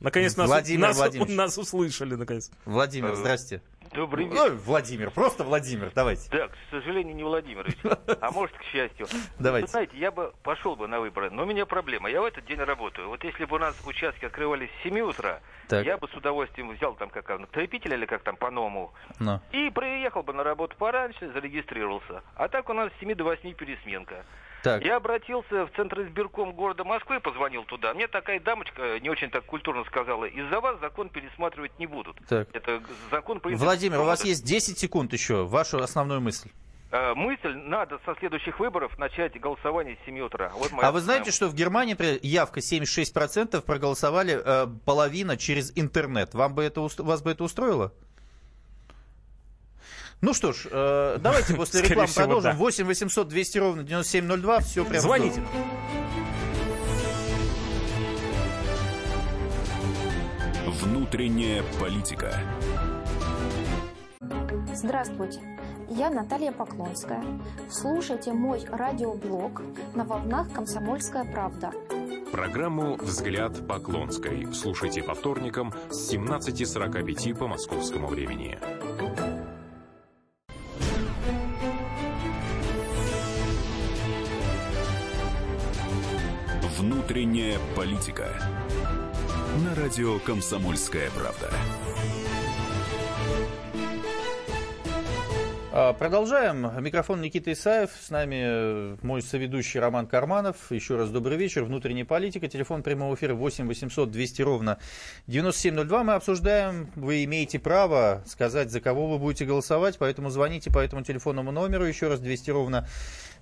[SPEAKER 3] Наконец нас,
[SPEAKER 2] Владимир
[SPEAKER 3] нас, нас услышали, наконец.
[SPEAKER 2] Владимир, здрасте.
[SPEAKER 13] Добрый вечер.
[SPEAKER 2] Ой, Владимир, просто Владимир, давайте.
[SPEAKER 13] Да, к сожалению, не Владимирович. А может, к счастью.
[SPEAKER 2] Давайте.
[SPEAKER 13] Вы знаете, я бы пошел бы на выборы, но у меня проблема. Я в этот день работаю. Вот если бы у нас участки открывались с 7 утра,
[SPEAKER 2] Так.
[SPEAKER 13] я бы с удовольствием взял там как там, торопитель или как там по-новому,
[SPEAKER 2] Ну.
[SPEAKER 13] и приехал бы на работу пораньше, зарегистрировался. А так у нас с 7 до 8 пересменка.
[SPEAKER 2] Так.
[SPEAKER 13] Я обратился в Центр избирком города Москвы, позвонил туда. Мне такая дамочка не очень так культурно сказала, из-за вас закон пересматривать не будут.
[SPEAKER 2] Так.
[SPEAKER 13] Это закон
[SPEAKER 2] Владимир, у вас есть 10 секунд еще. Вашу основную мысль.
[SPEAKER 13] Э, Мысль, надо со следующих выборов начать голосование с 7 утра. Вот
[SPEAKER 2] А вы знаете, что в Германии например, явка 76% проголосовали э, половина через интернет. Вам бы это, вас бы это устроило? Ну что ж, э, давайте после рекламы
[SPEAKER 3] всего,
[SPEAKER 2] продолжим.
[SPEAKER 3] да.
[SPEAKER 2] 8 800 200 ровно 9702. Все прям
[SPEAKER 3] Звоните.
[SPEAKER 1] Внутренняя политика.
[SPEAKER 14] Здравствуйте, я Наталья Поклонская. Слушайте мой радиоблог на волнах «Комсомольская правда».
[SPEAKER 15] Программу «Взгляд Поклонской» слушайте по вторникам с 17.45 по московскому времени.
[SPEAKER 1] Внутренняя политика. На радио «Комсомольская правда».
[SPEAKER 2] А, Продолжаем. Микрофон Никита Исаев. С нами э, мой соведущий Роман Карманов. Еще раз добрый вечер. Внутренняя политика. Телефон прямого эфира 8 800 200 ровно 9702. Мы обсуждаем. Вы имеете право сказать, за кого вы будете голосовать. Поэтому звоните по этому телефонному номеру. Еще раз 200 ровно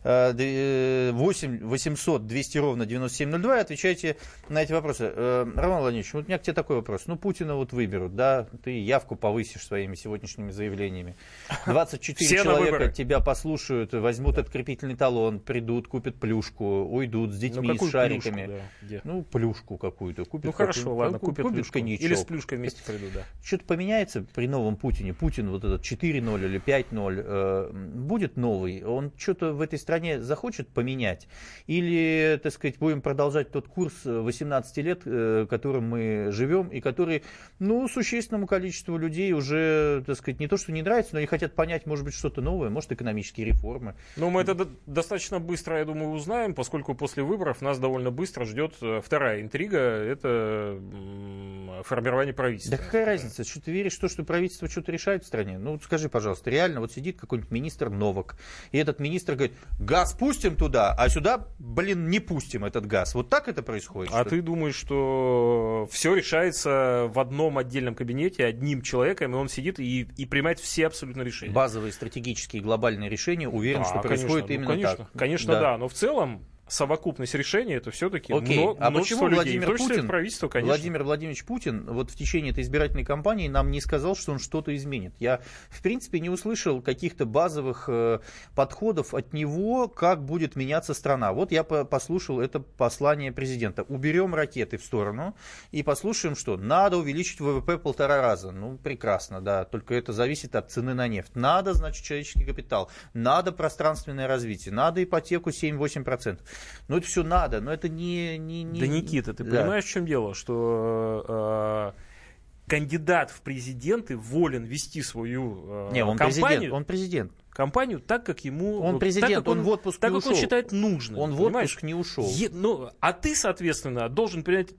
[SPEAKER 2] 8 800 200 ровно 9702 и отвечайте на эти вопросы. Э, Роман Владимирович, вот у меня к тебе такой вопрос. Ну, Путина вот выберут, да, ты явку повысишь своими сегодняшними заявлениями. 24
[SPEAKER 3] Все
[SPEAKER 2] человека тебя послушают, возьмут открепительный талон, придут, купят плюшку, уйдут с детьми,
[SPEAKER 3] какую
[SPEAKER 2] с шариками.
[SPEAKER 3] плюшку, да, где?
[SPEAKER 2] Ну, плюшку какую-то. Купят
[SPEAKER 3] Ну хорошо,
[SPEAKER 2] какую-
[SPEAKER 3] ладно, купят плюшку.
[SPEAKER 2] коньячок.
[SPEAKER 3] Или с плюшкой вместе приду, да.
[SPEAKER 2] Что-то поменяется при новом Путине. Путин вот этот 4-0 или 5-0 э, будет новый. Он что-то в этой стране захочет поменять? Или, так сказать, будем продолжать тот курс э, 18 лет, э, которым мы живем, и который, ну, существенному количеству людей уже, так сказать, не то, что не нравится, но они хотят понять, может быть, что-то новое, может, экономические реформы.
[SPEAKER 3] Ну, мы это до- достаточно быстро, я думаю, узнаем, поскольку после выборов нас довольно быстро ждет э, вторая интрига, это формирование правительства.
[SPEAKER 2] Да какая разница, что ты веришь в то, что правительство что-то решает в стране? Ну, скажи, пожалуйста, реально вот сидит какой-нибудь министр Новак, и этот министр говорит, газ пустим туда, а сюда, блин, не пустим этот газ. Вот так это происходит?
[SPEAKER 3] А ты думаешь, что все решается в одном отдельном кабинете одним человеком, и он сидит и, и принимает все абсолютно решения?
[SPEAKER 2] Базовые стратегические глобальные решения, уверен,
[SPEAKER 3] Да,
[SPEAKER 2] что происходит
[SPEAKER 3] конечно, ну,
[SPEAKER 2] именно
[SPEAKER 3] конечно,
[SPEAKER 2] так.
[SPEAKER 3] Конечно, да. Но в целом совокупность решений это все-таки
[SPEAKER 2] Окей,
[SPEAKER 3] мно-
[SPEAKER 2] а почему
[SPEAKER 3] людей,
[SPEAKER 2] Владимир
[SPEAKER 3] числе
[SPEAKER 2] Путин,
[SPEAKER 3] правительство, конечно.
[SPEAKER 2] Владимир Владимирович Путин вот в течение этой избирательной кампании нам не сказал, что он что-то изменит? Я, в принципе, не услышал каких-то базовых э, подходов от него, как будет меняться страна. Вот я по- послушал это послание президента. Уберем ракеты в сторону и послушаем, что надо увеличить ВВП полтора раза. Ну, прекрасно, да, только это зависит от цены на нефть. Надо, значит, человеческий капитал, надо пространственное развитие, надо ипотеку 7-8%. Ну, это все надо, но это не... не, не
[SPEAKER 3] Да, Никита, ты
[SPEAKER 2] Да.
[SPEAKER 3] понимаешь, в чем дело? Что э, кандидат в президенты волен вести свою э,
[SPEAKER 2] Не, он
[SPEAKER 3] кампанию,
[SPEAKER 2] президент, он президент.
[SPEAKER 3] компанию так, как ему...
[SPEAKER 2] Он президент,
[SPEAKER 3] так, как
[SPEAKER 2] он в отпуск
[SPEAKER 3] Так,
[SPEAKER 2] не
[SPEAKER 3] как он считает нужным.
[SPEAKER 2] Он в
[SPEAKER 3] понимаешь?
[SPEAKER 2] отпуск не ушел.
[SPEAKER 3] Е- ну, а ты, соответственно, должен принять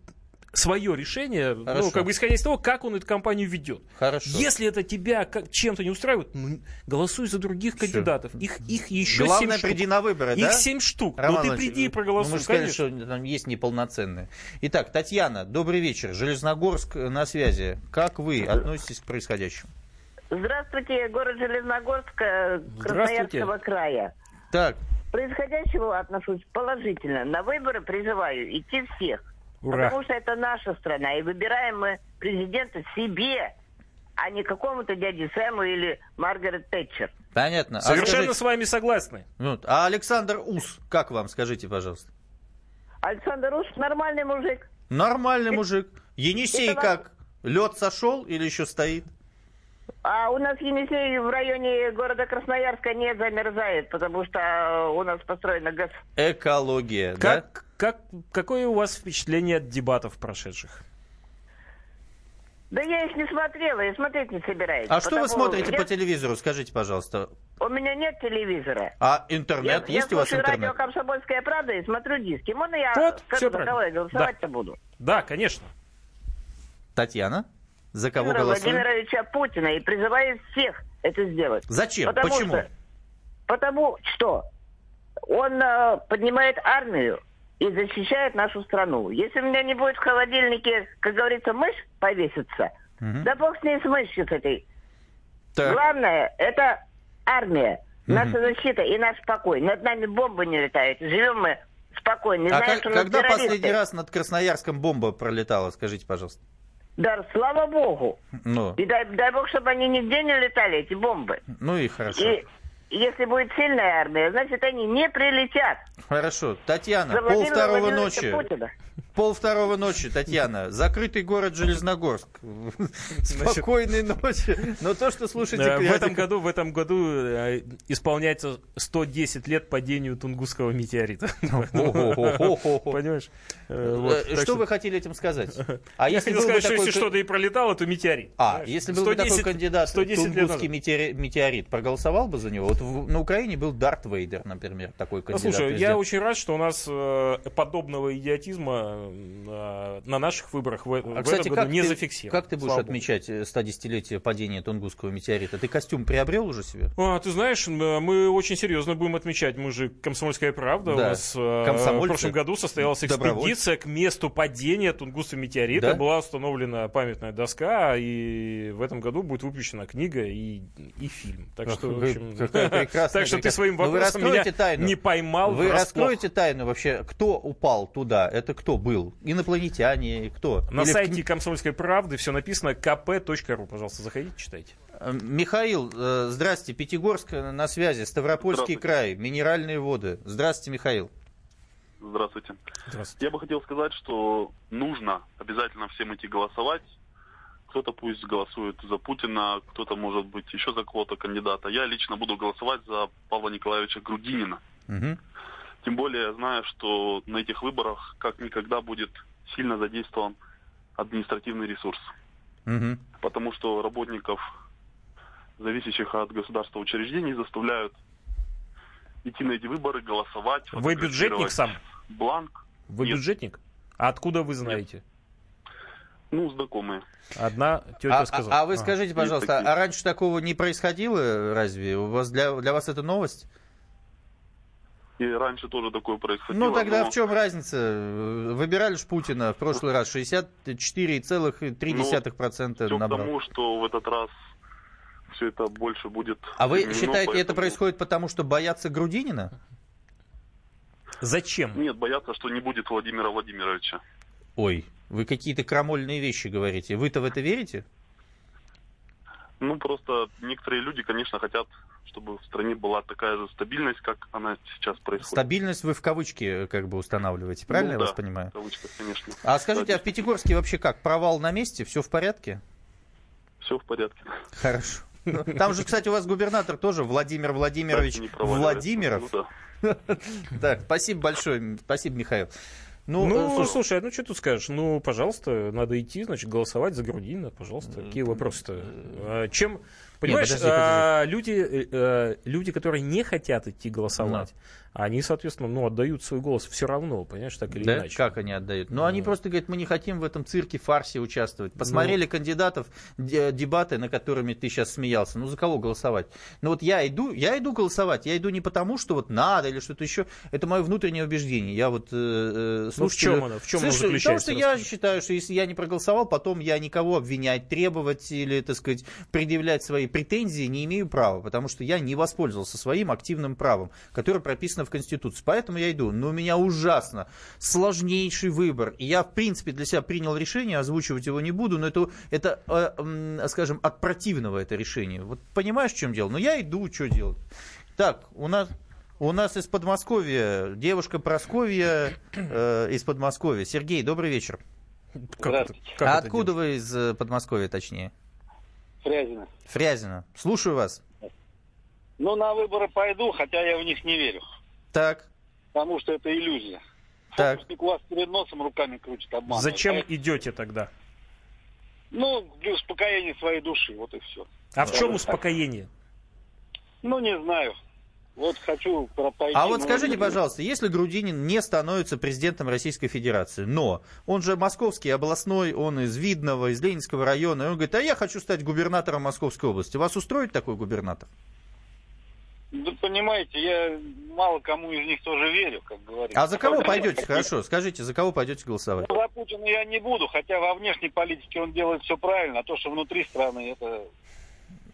[SPEAKER 3] свое решение,
[SPEAKER 2] Хорошо.
[SPEAKER 3] ну, как бы исходя из того, как он эту кампанию ведет.
[SPEAKER 2] Хорошо.
[SPEAKER 3] Если это тебя чем-то не устраивает, ну, голосуй за других кандидатов. Их, их еще
[SPEAKER 2] Главное,
[SPEAKER 3] семь штук.
[SPEAKER 2] приди на выборы,
[SPEAKER 3] Их
[SPEAKER 2] да?
[SPEAKER 3] семь штук.
[SPEAKER 2] Роман
[SPEAKER 3] ну ты приди и проголосуй,
[SPEAKER 2] ну, мы же сказали,
[SPEAKER 3] конечно.
[SPEAKER 2] что там есть неполноценные. Итак, Татьяна, добрый вечер. Железногорск э, на связи. Как вы относитесь к происходящему?
[SPEAKER 16] Здравствуйте, город Железногорск, э. Красноярского края.
[SPEAKER 2] Так,
[SPEAKER 16] К происходящему отношусь положительно. На выборы призываю идти всех.
[SPEAKER 3] Ура.
[SPEAKER 16] Потому что это наша страна, и выбираем мы президента себе, а не какому-то дяде Сэму или Маргарет Тэтчер.
[SPEAKER 2] понятно. А
[SPEAKER 3] Совершенно
[SPEAKER 2] скажите-
[SPEAKER 3] с вами согласны.
[SPEAKER 2] Вот. А Александр Ус, как вам, скажите, пожалуйста?
[SPEAKER 16] Александр Уж нормальный мужик.
[SPEAKER 2] Нормальный мужик. Енисей
[SPEAKER 16] это
[SPEAKER 2] как? Лед сошел или еще стоит?
[SPEAKER 16] А у нас Енисей в районе города Красноярска не замерзает, потому что э, у нас построена газ.
[SPEAKER 2] Экология, да?
[SPEAKER 3] Как, как, какое у вас впечатление от дебатов прошедших?
[SPEAKER 16] Да я их не смотрела и смотреть не собираюсь.
[SPEAKER 2] А что вы смотрите
[SPEAKER 16] я-
[SPEAKER 2] по телевизору, скажите, пожалуйста?
[SPEAKER 16] У меня нет телевизора.
[SPEAKER 2] А интернет?
[SPEAKER 16] я,
[SPEAKER 2] Есть
[SPEAKER 16] я
[SPEAKER 2] у вас
[SPEAKER 16] слушаю радио
[SPEAKER 2] интернет?
[SPEAKER 16] «Комсомольская правда» и смотрю диски. Можно я
[SPEAKER 3] Вот,
[SPEAKER 16] за
[SPEAKER 3] правильно.
[SPEAKER 16] я голосовать-то буду?
[SPEAKER 3] Да, конечно.
[SPEAKER 2] Татьяна, за кого
[SPEAKER 16] Владимира
[SPEAKER 2] голосуем?
[SPEAKER 16] Владимировича Путина и призываю всех это сделать.
[SPEAKER 2] Зачем?
[SPEAKER 16] Потому
[SPEAKER 2] Почему?
[SPEAKER 16] что- потому что он э, поднимает армию и защищает нашу страну. Если у меня не будет в холодильнике, как говорится, мышь повесится,
[SPEAKER 2] Мгм.
[SPEAKER 16] да бог с ней с мышью с этой.
[SPEAKER 2] Так.
[SPEAKER 16] Главное, это армия,
[SPEAKER 2] Мгм.
[SPEAKER 16] наша защита и наш покой. Над нами бомбы не летают. Живем мы спокойно. Не
[SPEAKER 2] А
[SPEAKER 16] знаем,
[SPEAKER 2] как-
[SPEAKER 16] что
[SPEAKER 2] когда последний раз над Красноярском бомба пролетала, скажите, пожалуйста?
[SPEAKER 16] Да, слава богу.
[SPEAKER 2] Ну,
[SPEAKER 16] И дай, дай бог, чтобы они нигде не летали, эти бомбы.
[SPEAKER 2] ну и хорошо.
[SPEAKER 16] И если будет сильная армия, значит, они не прилетят.
[SPEAKER 2] Хорошо. Татьяна, пол второго ночи.
[SPEAKER 16] Путина.
[SPEAKER 2] Пол второго ночи, Татьяна. Закрытый город Железногорск. Спокойной ночи. Но то, что слушаете...
[SPEAKER 3] Э, В этом году, в этом году э, исполняется 110 лет падению Тунгусского метеорита. Понимаешь? Э,
[SPEAKER 2] Что вы хотели этим сказать? А если
[SPEAKER 3] хотел сказать, что если что-то и пролетало, то метеорит.
[SPEAKER 2] А, если был бы такой
[SPEAKER 3] 110
[SPEAKER 2] кандидат
[SPEAKER 3] 110 лет
[SPEAKER 2] Тунгусский метеорит, проголосовал бы за него? Вот на Украине был Дарт Вейдер, например, такой кандидат.
[SPEAKER 3] слушай, я очень рад, что у нас подобного идиотизма на наших выборах в,
[SPEAKER 2] А,
[SPEAKER 3] в
[SPEAKER 2] кстати,
[SPEAKER 3] этом году не
[SPEAKER 2] ты,
[SPEAKER 3] зафиксировано.
[SPEAKER 2] как ты будешь
[SPEAKER 3] слава
[SPEAKER 2] отмечать э, 110-летие падения Тунгусского метеорита? Ты костюм приобрел уже себе?
[SPEAKER 3] А, ты знаешь, м, мы очень серьезно будем отмечать. Мы же «Комсомольская правда». У
[SPEAKER 2] Да.
[SPEAKER 3] нас э, в
[SPEAKER 2] Комсомольцы,
[SPEAKER 3] прошлом году состоялась экспедиция к месту падения Тунгусского метеорита.
[SPEAKER 2] Да?
[SPEAKER 3] Была установлена памятная доска, и в этом году будет выпущена книга и, и фильм. Так что, в общем, так что ты своим
[SPEAKER 2] вы
[SPEAKER 3] вопросом меня не поймал
[SPEAKER 2] Вы раскроете тайну вообще, кто упал туда? Это кто был? Инопланетяне? Кто?
[SPEAKER 3] На
[SPEAKER 2] Или
[SPEAKER 3] сайте
[SPEAKER 2] кни-
[SPEAKER 3] «Комсомольской правды» все написано kp.ru. Пожалуйста, заходите, читайте.
[SPEAKER 2] Э, Михаил, э, здрасте, Пятигорск э, на связи, Ставропольский край, минеральные воды. Здравствуйте, Михаил.
[SPEAKER 17] Здравствуйте.
[SPEAKER 3] Здравствуйте.
[SPEAKER 17] Я бы хотел сказать, что нужно обязательно всем идти голосовать. Кто-то пусть голосует за Путина, кто-то, может быть, еще за кого-то кандидата. Я лично буду голосовать за Павла Николаевича Грудинина.
[SPEAKER 2] Мгм.
[SPEAKER 17] Тем более я знаю, что на этих выборах как никогда будет сильно задействован административный ресурс.
[SPEAKER 2] Мгм.
[SPEAKER 17] Потому что работников, зависящих от государства учреждений, заставляют идти на эти выборы, голосовать.
[SPEAKER 3] Вы бюджетник сам?
[SPEAKER 17] Бланк.
[SPEAKER 3] Вы
[SPEAKER 17] Нет.
[SPEAKER 3] бюджетник? А откуда вы знаете?
[SPEAKER 17] Ну, знакомые.
[SPEAKER 3] Одна тетя
[SPEAKER 2] А,
[SPEAKER 3] сказала.
[SPEAKER 2] а- а вы
[SPEAKER 3] А.
[SPEAKER 2] скажите, пожалуйста, а раньше такого не происходило разве? У вас для, для вас это новость?
[SPEAKER 17] И раньше тоже такое происходило.
[SPEAKER 2] Ну тогда
[SPEAKER 17] но-
[SPEAKER 2] в чем разница? Выбирали ж Путина в прошлый раз 64,3%
[SPEAKER 17] Все к
[SPEAKER 2] набрал.
[SPEAKER 17] тому, что в этот раз все это больше будет...
[SPEAKER 2] А вы считаете, это
[SPEAKER 17] поэтому-
[SPEAKER 2] происходит потому, что боятся Грудинина?
[SPEAKER 3] Зачем?
[SPEAKER 17] Нет, боятся, что не будет Владимира Владимировича.
[SPEAKER 2] Ой, вы какие-то крамольные вещи говорите. Вы-то в это верите?
[SPEAKER 17] Ну, просто некоторые люди, конечно, хотят, чтобы в стране была такая же стабильность, как она сейчас происходит.
[SPEAKER 2] Стабильность вы в кавычки э, как бы устанавливаете, правильно
[SPEAKER 17] Ну
[SPEAKER 2] я вас
[SPEAKER 17] да,
[SPEAKER 2] понимаю?
[SPEAKER 17] в кавычках, конечно.
[SPEAKER 2] А скажите, а в Пятигорске вообще как? Провал на месте? Все в порядке?
[SPEAKER 17] Все в порядке.
[SPEAKER 2] Хорошо. Ну, Там же, кстати, у вас губернатор тоже Владимир Владимирович. Владимиров.
[SPEAKER 17] Ну да.
[SPEAKER 2] Так, спасибо большое. Спасибо, Михаил. Ну,
[SPEAKER 3] Ну,
[SPEAKER 2] э, слушай,
[SPEAKER 3] слушай, ну что тут скажешь? Ну, пожалуйста, надо идти, значит, голосовать за Грудинина, пожалуйста. Какие вопросы-то? А Чем, Понимаешь,
[SPEAKER 2] подожди,
[SPEAKER 3] а, люди, э, э, люди, которые не хотят идти голосовать, они, соответственно, ну, отдают свой голос все равно, понимаешь, так или
[SPEAKER 2] Да?
[SPEAKER 3] иначе.
[SPEAKER 2] Как они отдают? Ну, они просто говорят, мы не хотим в этом цирке, фарсе участвовать. Посмотрели кандидатов, де- дебаты, на которыми ты сейчас смеялся. Ну, за кого голосовать? Ну, вот я иду, я иду голосовать. Я иду не потому, что вот надо или что-то еще. Это мое внутреннее убеждение. Я вот э, э,
[SPEAKER 3] Ну, в чем
[SPEAKER 2] слушателю-
[SPEAKER 3] оно? В чем оно
[SPEAKER 2] Слушай,
[SPEAKER 3] заключается?
[SPEAKER 2] Потому что я считаю, что если я не проголосовал, потом я никого обвинять, требовать или, так сказать, предъявлять свои претензии не имею права, потому что я не воспользовался своим активным правом, которое прописано в Конституции. Поэтому я иду. Но у меня ужасно сложнейший выбор. И я, в принципе, для себя принял решение, озвучивать его не буду, но это, это э, скажем, от противного это решение. Вот понимаешь, в чем дело? Но я иду, что делать? Так, у нас... У нас из Подмосковья девушка Просковья э, из Подмосковья. Сергей, добрый вечер.
[SPEAKER 3] Как это- как
[SPEAKER 2] а откуда вы из э, Подмосковья, точнее?
[SPEAKER 18] Фрязино.
[SPEAKER 2] Фрязино. Слушаю вас.
[SPEAKER 18] Ну, на выборы пойду, хотя я в них не верю.
[SPEAKER 2] Так,
[SPEAKER 18] Потому что это иллюзия.
[SPEAKER 2] так.
[SPEAKER 18] Фокусник у вас перед носом руками крутит, обманывает.
[SPEAKER 3] Зачем
[SPEAKER 18] Поэтому,
[SPEAKER 3] идете тогда?
[SPEAKER 18] Ну, для успокоения своей души, вот и все.
[SPEAKER 3] А в чем успокоение?
[SPEAKER 18] Ну, не знаю. Вот хочу пропойти.
[SPEAKER 2] А вот скажите, пожалуйста, если Грудинин не становится президентом Российской Федерации, но он же московский областной, он из Видного, из Ленинского района, и он говорит, а я хочу стать губернатором Московской области. Вас устроит такой губернатор?
[SPEAKER 18] Да, понимаете, я мало кому из них тоже верю, как говорится.
[SPEAKER 2] А за кого
[SPEAKER 18] Только-
[SPEAKER 2] пойдете? Хорошо, скажите, за кого пойдете голосовать?
[SPEAKER 18] Ну, за Путина я не буду, хотя во внешней политике он делает все правильно, а то, что внутри страны, это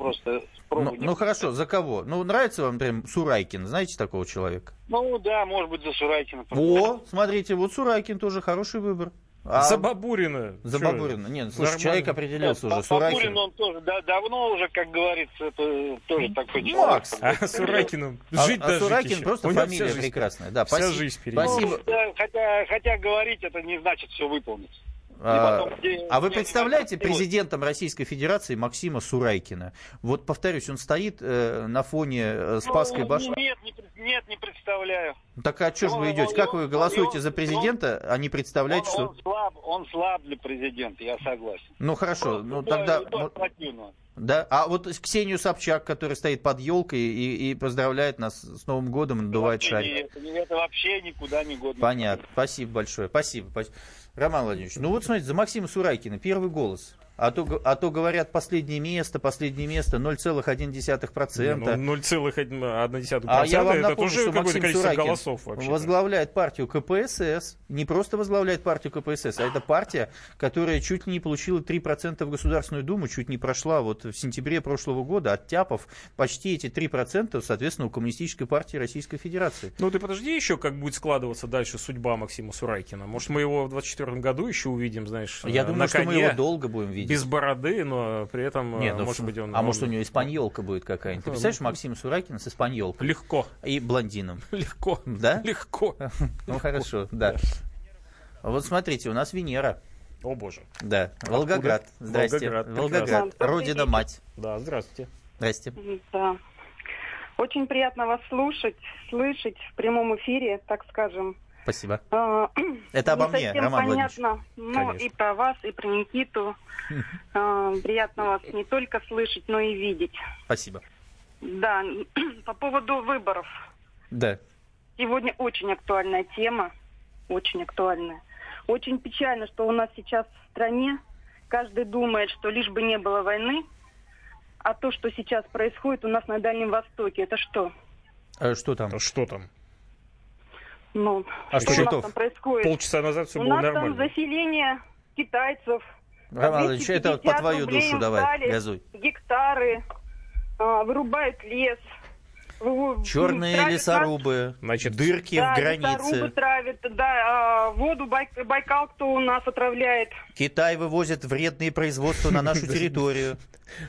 [SPEAKER 18] просто
[SPEAKER 2] Ну, ну хорошо, за кого? Ну нравится вам прям Сурайкин, знаете такого человека?
[SPEAKER 18] Ну да, может быть, за Сурайкина.
[SPEAKER 2] О, смотрите, вот Сурайкин тоже хороший выбор. А-
[SPEAKER 3] За Бабурина.
[SPEAKER 2] За
[SPEAKER 3] Чё?
[SPEAKER 2] Бабурина. Нет, слушай,
[SPEAKER 3] Нормально.
[SPEAKER 2] человек определился
[SPEAKER 18] Нет,
[SPEAKER 2] уже.
[SPEAKER 18] По- Бабурин,
[SPEAKER 2] Сурайкин.
[SPEAKER 18] он тоже да, давно уже, как говорится, это тоже такой человек.
[SPEAKER 2] Макс!
[SPEAKER 3] А с Сурайкиным
[SPEAKER 2] А-
[SPEAKER 3] жить
[SPEAKER 2] а
[SPEAKER 3] даже
[SPEAKER 2] Сурайкин
[SPEAKER 3] еще.
[SPEAKER 2] просто
[SPEAKER 3] У
[SPEAKER 2] фамилия прекрасная. Да,
[SPEAKER 3] вся
[SPEAKER 2] спаси-
[SPEAKER 3] жизнь впереди.
[SPEAKER 2] спасибо.
[SPEAKER 18] Ну, да, хотя, хотя говорить это не значит все выполнить.
[SPEAKER 2] А,
[SPEAKER 18] где-
[SPEAKER 2] а вы представляете президентом Российской Федерации Максима Сурайкина? Вот повторюсь, он стоит э, на фоне э, Спасской
[SPEAKER 18] Ну,
[SPEAKER 2] башни.
[SPEAKER 18] Нет, не, нет, не представляю.
[SPEAKER 2] Так а что же вы
[SPEAKER 18] Он-
[SPEAKER 2] идете?
[SPEAKER 18] он-
[SPEAKER 2] Как вы
[SPEAKER 18] он-
[SPEAKER 2] голосуете
[SPEAKER 18] он-
[SPEAKER 2] за президента, а не представляете,
[SPEAKER 18] он,
[SPEAKER 2] что...
[SPEAKER 18] он слаб, он слаб для президента, я согласен.
[SPEAKER 2] Ну хорошо, ну
[SPEAKER 18] Да,
[SPEAKER 2] тогда...
[SPEAKER 18] да,
[SPEAKER 2] ну, а вот Ксению Собчак, которая стоит под елкой и, и поздравляет нас с Новым годом, надувает шарик.
[SPEAKER 18] это, это вообще никуда не годно.
[SPEAKER 2] Понятно. Спасибо большое. Спасибо. Спасибо. Роман Владимирович, ну вот смотрите, за Максима Сурайкина первый голос. А то, а то говорят последнее место, последнее место, 0,1%.
[SPEAKER 3] Ну, 0,1%
[SPEAKER 2] А я вам
[SPEAKER 3] это
[SPEAKER 2] напомню,
[SPEAKER 3] тоже
[SPEAKER 2] что Максим
[SPEAKER 3] количество
[SPEAKER 2] Сурайкин
[SPEAKER 3] голосов вообще.
[SPEAKER 2] возглавляет партию КПСС. Не просто возглавляет партию КПСС, а это партия, которая чуть ли не получила 3% в Государственную Думу, чуть не прошла вот в сентябре прошлого года, оттяпав почти эти 3%, соответственно, у Коммунистической партии Российской Федерации.
[SPEAKER 3] Ну ты подожди еще, как будет складываться дальше судьба Максима Сурайкина. Может, мы его в 24 году еще увидим, знаешь,
[SPEAKER 2] Я
[SPEAKER 3] э,
[SPEAKER 2] думаю,
[SPEAKER 3] на
[SPEAKER 2] что мы
[SPEAKER 3] коне,
[SPEAKER 2] его долго будем видеть.
[SPEAKER 3] Без бороды, но при этом,
[SPEAKER 2] Не,
[SPEAKER 3] э,
[SPEAKER 2] ну,
[SPEAKER 3] может быть, он...
[SPEAKER 2] а
[SPEAKER 3] он-
[SPEAKER 2] может у него испаньолка будет какая-нибудь? Ты
[SPEAKER 3] Ну,
[SPEAKER 2] представляешь
[SPEAKER 3] ну,
[SPEAKER 2] Максима Сурайкина с испаньолкой?
[SPEAKER 3] Легко.
[SPEAKER 2] И блондином.
[SPEAKER 3] Легко.
[SPEAKER 2] Да?
[SPEAKER 3] Легко.
[SPEAKER 2] Ну хорошо, да. Вот смотрите, у нас Венера.
[SPEAKER 3] О боже.
[SPEAKER 2] Да, Волгоград. Здрасте.
[SPEAKER 3] Волгоград,
[SPEAKER 2] Волгоград.
[SPEAKER 3] прекрасно.
[SPEAKER 2] Родина мать.
[SPEAKER 3] Да, здравствуйте.
[SPEAKER 2] Здрасте.
[SPEAKER 19] Да. Очень приятно вас слушать, слышать в прямом эфире, так скажем.
[SPEAKER 2] Спасибо.
[SPEAKER 19] А,
[SPEAKER 2] Это обо
[SPEAKER 19] не
[SPEAKER 2] мне,
[SPEAKER 19] совсем
[SPEAKER 2] Роман
[SPEAKER 19] понятно, ну,
[SPEAKER 2] Конечно.
[SPEAKER 19] и про вас, и про Никиту. А, Приятно вас не только слышать, но и видеть.
[SPEAKER 2] Спасибо.
[SPEAKER 19] Да, по поводу выборов.
[SPEAKER 2] Да.
[SPEAKER 19] Сегодня очень актуальная тема, очень актуальная. Очень печально, что у нас сейчас в стране каждый думает, что лишь бы не было войны, а то, что сейчас происходит у нас на Дальнем Востоке, это что?
[SPEAKER 2] А что там?
[SPEAKER 3] Что там?
[SPEAKER 19] Ну,
[SPEAKER 2] А
[SPEAKER 19] что
[SPEAKER 2] что
[SPEAKER 19] у нас
[SPEAKER 2] там?
[SPEAKER 19] происходит?
[SPEAKER 3] Полчаса назад все
[SPEAKER 19] у
[SPEAKER 3] было
[SPEAKER 19] нас
[SPEAKER 3] нормально.
[SPEAKER 19] там заселение китайцев.
[SPEAKER 2] Роман Владимирович, это вот по
[SPEAKER 19] 250
[SPEAKER 2] твою душу давай, газуй.
[SPEAKER 19] Гектары, а, вырубают лес.
[SPEAKER 2] Черные
[SPEAKER 19] травят
[SPEAKER 2] лесорубы,
[SPEAKER 3] Значит,
[SPEAKER 2] дырки
[SPEAKER 19] Да,
[SPEAKER 2] в
[SPEAKER 19] лесорубы
[SPEAKER 2] границе.
[SPEAKER 19] травят, да, а, воду Бай- Байкал кто у нас отравляет.
[SPEAKER 2] Китай вывозит вредные производства на нашу территорию.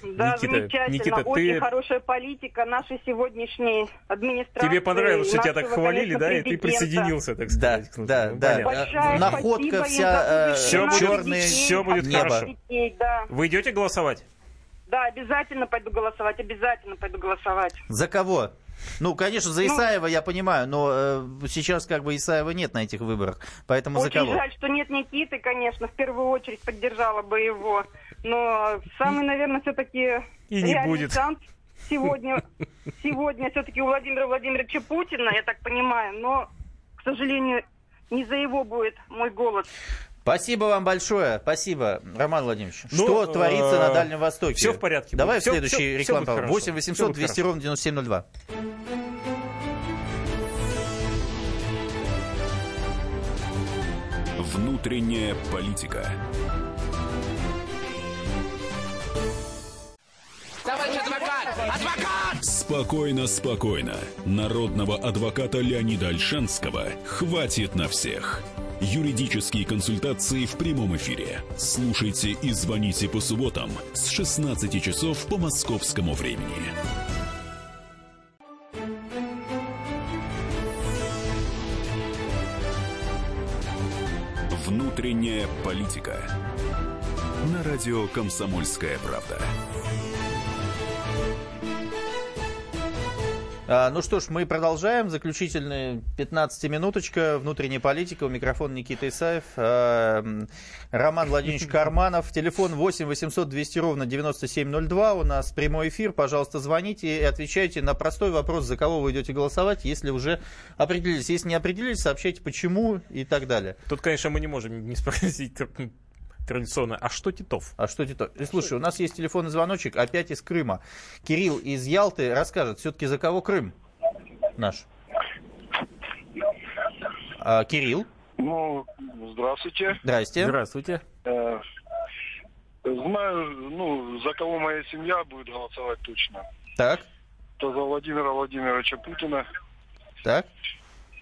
[SPEAKER 19] Да,
[SPEAKER 3] Никита,
[SPEAKER 19] замечательно.
[SPEAKER 3] Никита,
[SPEAKER 19] Очень
[SPEAKER 3] ты-
[SPEAKER 19] хорошая политика нашей сегодняшней администрации.
[SPEAKER 3] Тебе понравилось, что тебя так хвалили, да, и ты присоединился, так
[SPEAKER 2] Да,
[SPEAKER 3] сказать. к
[SPEAKER 2] да, да.
[SPEAKER 3] понятно.
[SPEAKER 19] Большая
[SPEAKER 2] Находка вся, э,
[SPEAKER 19] выживание
[SPEAKER 3] Всё будет- хорошо.
[SPEAKER 19] да.
[SPEAKER 3] Вы идете голосовать?
[SPEAKER 19] Да, обязательно пойду голосовать, обязательно пойду голосовать.
[SPEAKER 2] За кого? Ну, конечно, за
[SPEAKER 19] Ну-
[SPEAKER 2] Исаева я понимаю, но э, сейчас как бы Исаева нет на этих выборах. Поэтому за
[SPEAKER 19] Очень
[SPEAKER 2] кого?
[SPEAKER 19] жаль, что нет Никиты, конечно, в первую очередь поддержала бы его. Но самый, наверное, все-таки
[SPEAKER 3] И не будет.
[SPEAKER 19] шанс сегодня, сегодня все-таки у Владимира Владимировича Путина, я так понимаю, но, к сожалению, не за его будет мой голос.
[SPEAKER 2] Спасибо вам большое. Спасибо, Роман Владимирович.
[SPEAKER 3] Ну,
[SPEAKER 2] что творится
[SPEAKER 3] э,
[SPEAKER 2] на Дальнем Востоке?
[SPEAKER 3] всё в порядке
[SPEAKER 2] Давай
[SPEAKER 3] будет.
[SPEAKER 2] в следующий реклам.
[SPEAKER 3] будет хорошо.
[SPEAKER 2] 8
[SPEAKER 3] Всё
[SPEAKER 2] 800
[SPEAKER 3] будет
[SPEAKER 2] 200
[SPEAKER 3] хорошо.
[SPEAKER 2] ровно 9702.
[SPEAKER 1] Внутренняя политика.
[SPEAKER 7] Товарищ адвокат! Адвокат!
[SPEAKER 1] Спокойно, спокойно. Народного адвоката Леонида Альшанского хватит на всех. Юридические консультации в прямом эфире. Слушайте и звоните по субботам с 16 часов по московскому времени. Внутренняя политика. На радио «Комсомольская правда».
[SPEAKER 2] Ну что ж, мы продолжаем. Заключительная 15-минуточка. Внутренняя политика. У микрофона Никита Исаев. А, Роман Владимирович Карманов. Телефон 8 800 200 ровно 9702. У нас прямой эфир. Пожалуйста, звоните и отвечайте на простой вопрос, за кого вы идете голосовать, если уже определились. Если не определились, сообщайте почему и так далее.
[SPEAKER 3] Тут, конечно, мы не можем не спросить традиционно, а что Титов?
[SPEAKER 2] А что Титов? И Слушай, у нас есть телефонный звоночек, опять из Крыма. Кирилл из Ялты расскажет, все-таки за кого Крым наш? А, Кирилл,
[SPEAKER 20] Ну, здравствуйте.
[SPEAKER 2] здрасте.
[SPEAKER 3] Здравствуйте.
[SPEAKER 20] Э, Знаю, ну, за кого моя семья будет голосовать точно.
[SPEAKER 2] Так,
[SPEAKER 20] То за Владимира Владимировича Путина.
[SPEAKER 2] так.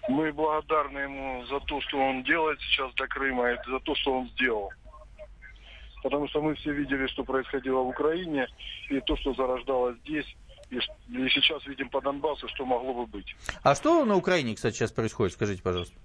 [SPEAKER 20] Мы благодарны ему за то, что он делает сейчас для Крыма, и за то, что он сделал. Потому что мы все видели, что происходило в Украине, и то, что зарождалось здесь, и, и сейчас видим по Донбассу, что могло бы быть.
[SPEAKER 2] А что на Украине, кстати, сейчас происходит, скажите, пожалуйста?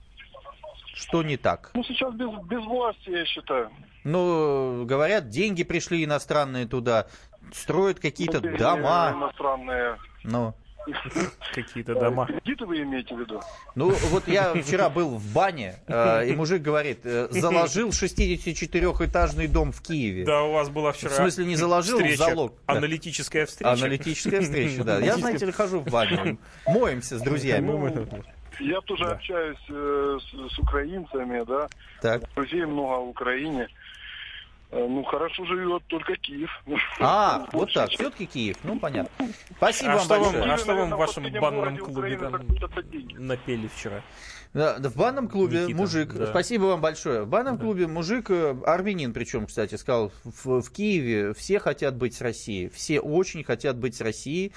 [SPEAKER 2] Что не так?
[SPEAKER 20] Ну, сейчас без, без власти, я считаю.
[SPEAKER 2] Ну, говорят, деньги пришли иностранные туда, строят какие-то
[SPEAKER 20] Ну,
[SPEAKER 2] дома.
[SPEAKER 20] Иностранные.
[SPEAKER 2] Ну,
[SPEAKER 3] Какие-то дома.
[SPEAKER 20] Кредиты вы имеете в виду?
[SPEAKER 2] ну, вот я вчера был в бане, э, и мужик говорит, э, заложил 64-этажный дом в Киеве.
[SPEAKER 3] Да, у вас была вчера
[SPEAKER 2] В смысле, не заложил
[SPEAKER 3] встреча,
[SPEAKER 2] залог?
[SPEAKER 3] Аналитическая встреча.
[SPEAKER 2] Аналитическая встреча, да. Я, знаете ли, хожу в баню, моемся с друзьями.
[SPEAKER 20] Ну, Я тоже общаюсь э, с, с украинцами, да.
[SPEAKER 2] Так.
[SPEAKER 20] Друзей много в Украине. Э, Ну, хорошо живет только Киев.
[SPEAKER 2] А, вот так, все-таки Киев, ну понятно. Спасибо
[SPEAKER 3] а
[SPEAKER 2] вам
[SPEAKER 3] что вам,
[SPEAKER 2] большое.
[SPEAKER 3] а что вам в вашем банном клубе там напели вчера?
[SPEAKER 2] Да, да, в банном клубе
[SPEAKER 3] Никита,
[SPEAKER 2] мужик,
[SPEAKER 3] да.
[SPEAKER 2] спасибо вам большое. В банном клубе мужик, э, армянин причем, кстати, сказал, в, в Киеве все хотят быть с Россией, все очень хотят быть с Россией,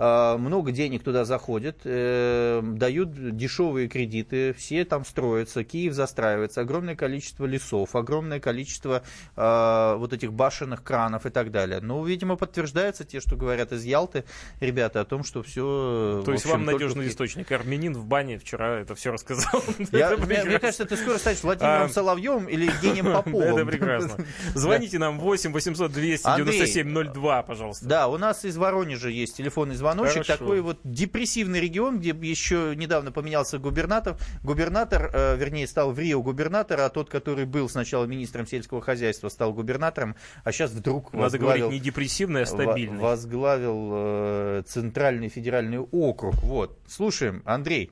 [SPEAKER 2] Э, много денег туда заходит, э, дают дешевые кредиты, все там строятся, Киев застраивается, огромное количество лесов, огромное количество э, вот этих башенных кранов и так далее. Ну, видимо, подтверждается те, что говорят из Ялты, ребята, о том, что все...
[SPEAKER 3] То есть вам надежный источник. Армянин в бане вчера это все рассказал.
[SPEAKER 2] Я,
[SPEAKER 3] Это
[SPEAKER 2] мне, кажется, ты скоро станешь Владимиром
[SPEAKER 3] А,
[SPEAKER 2] Соловьем или Евгением Поповым.
[SPEAKER 3] Это прекрасно. Звоните нам 8 800 297 02, пожалуйста.
[SPEAKER 2] Да, у нас из Воронежа есть телефонный звоночек.
[SPEAKER 3] Хорошо.
[SPEAKER 2] Такой вот депрессивный регион, где еще недавно поменялся губернатор. Губернатор, э, вернее, стал в Рио губернатор, а тот, который был сначала министром сельского хозяйства, стал губернатором, а сейчас вдруг
[SPEAKER 3] Надо
[SPEAKER 2] возглавил,
[SPEAKER 3] говорить не депрессивный, а стабильный.
[SPEAKER 2] во- возглавил э, Центральный федеральный округ. Вот. Слушаем, Андрей.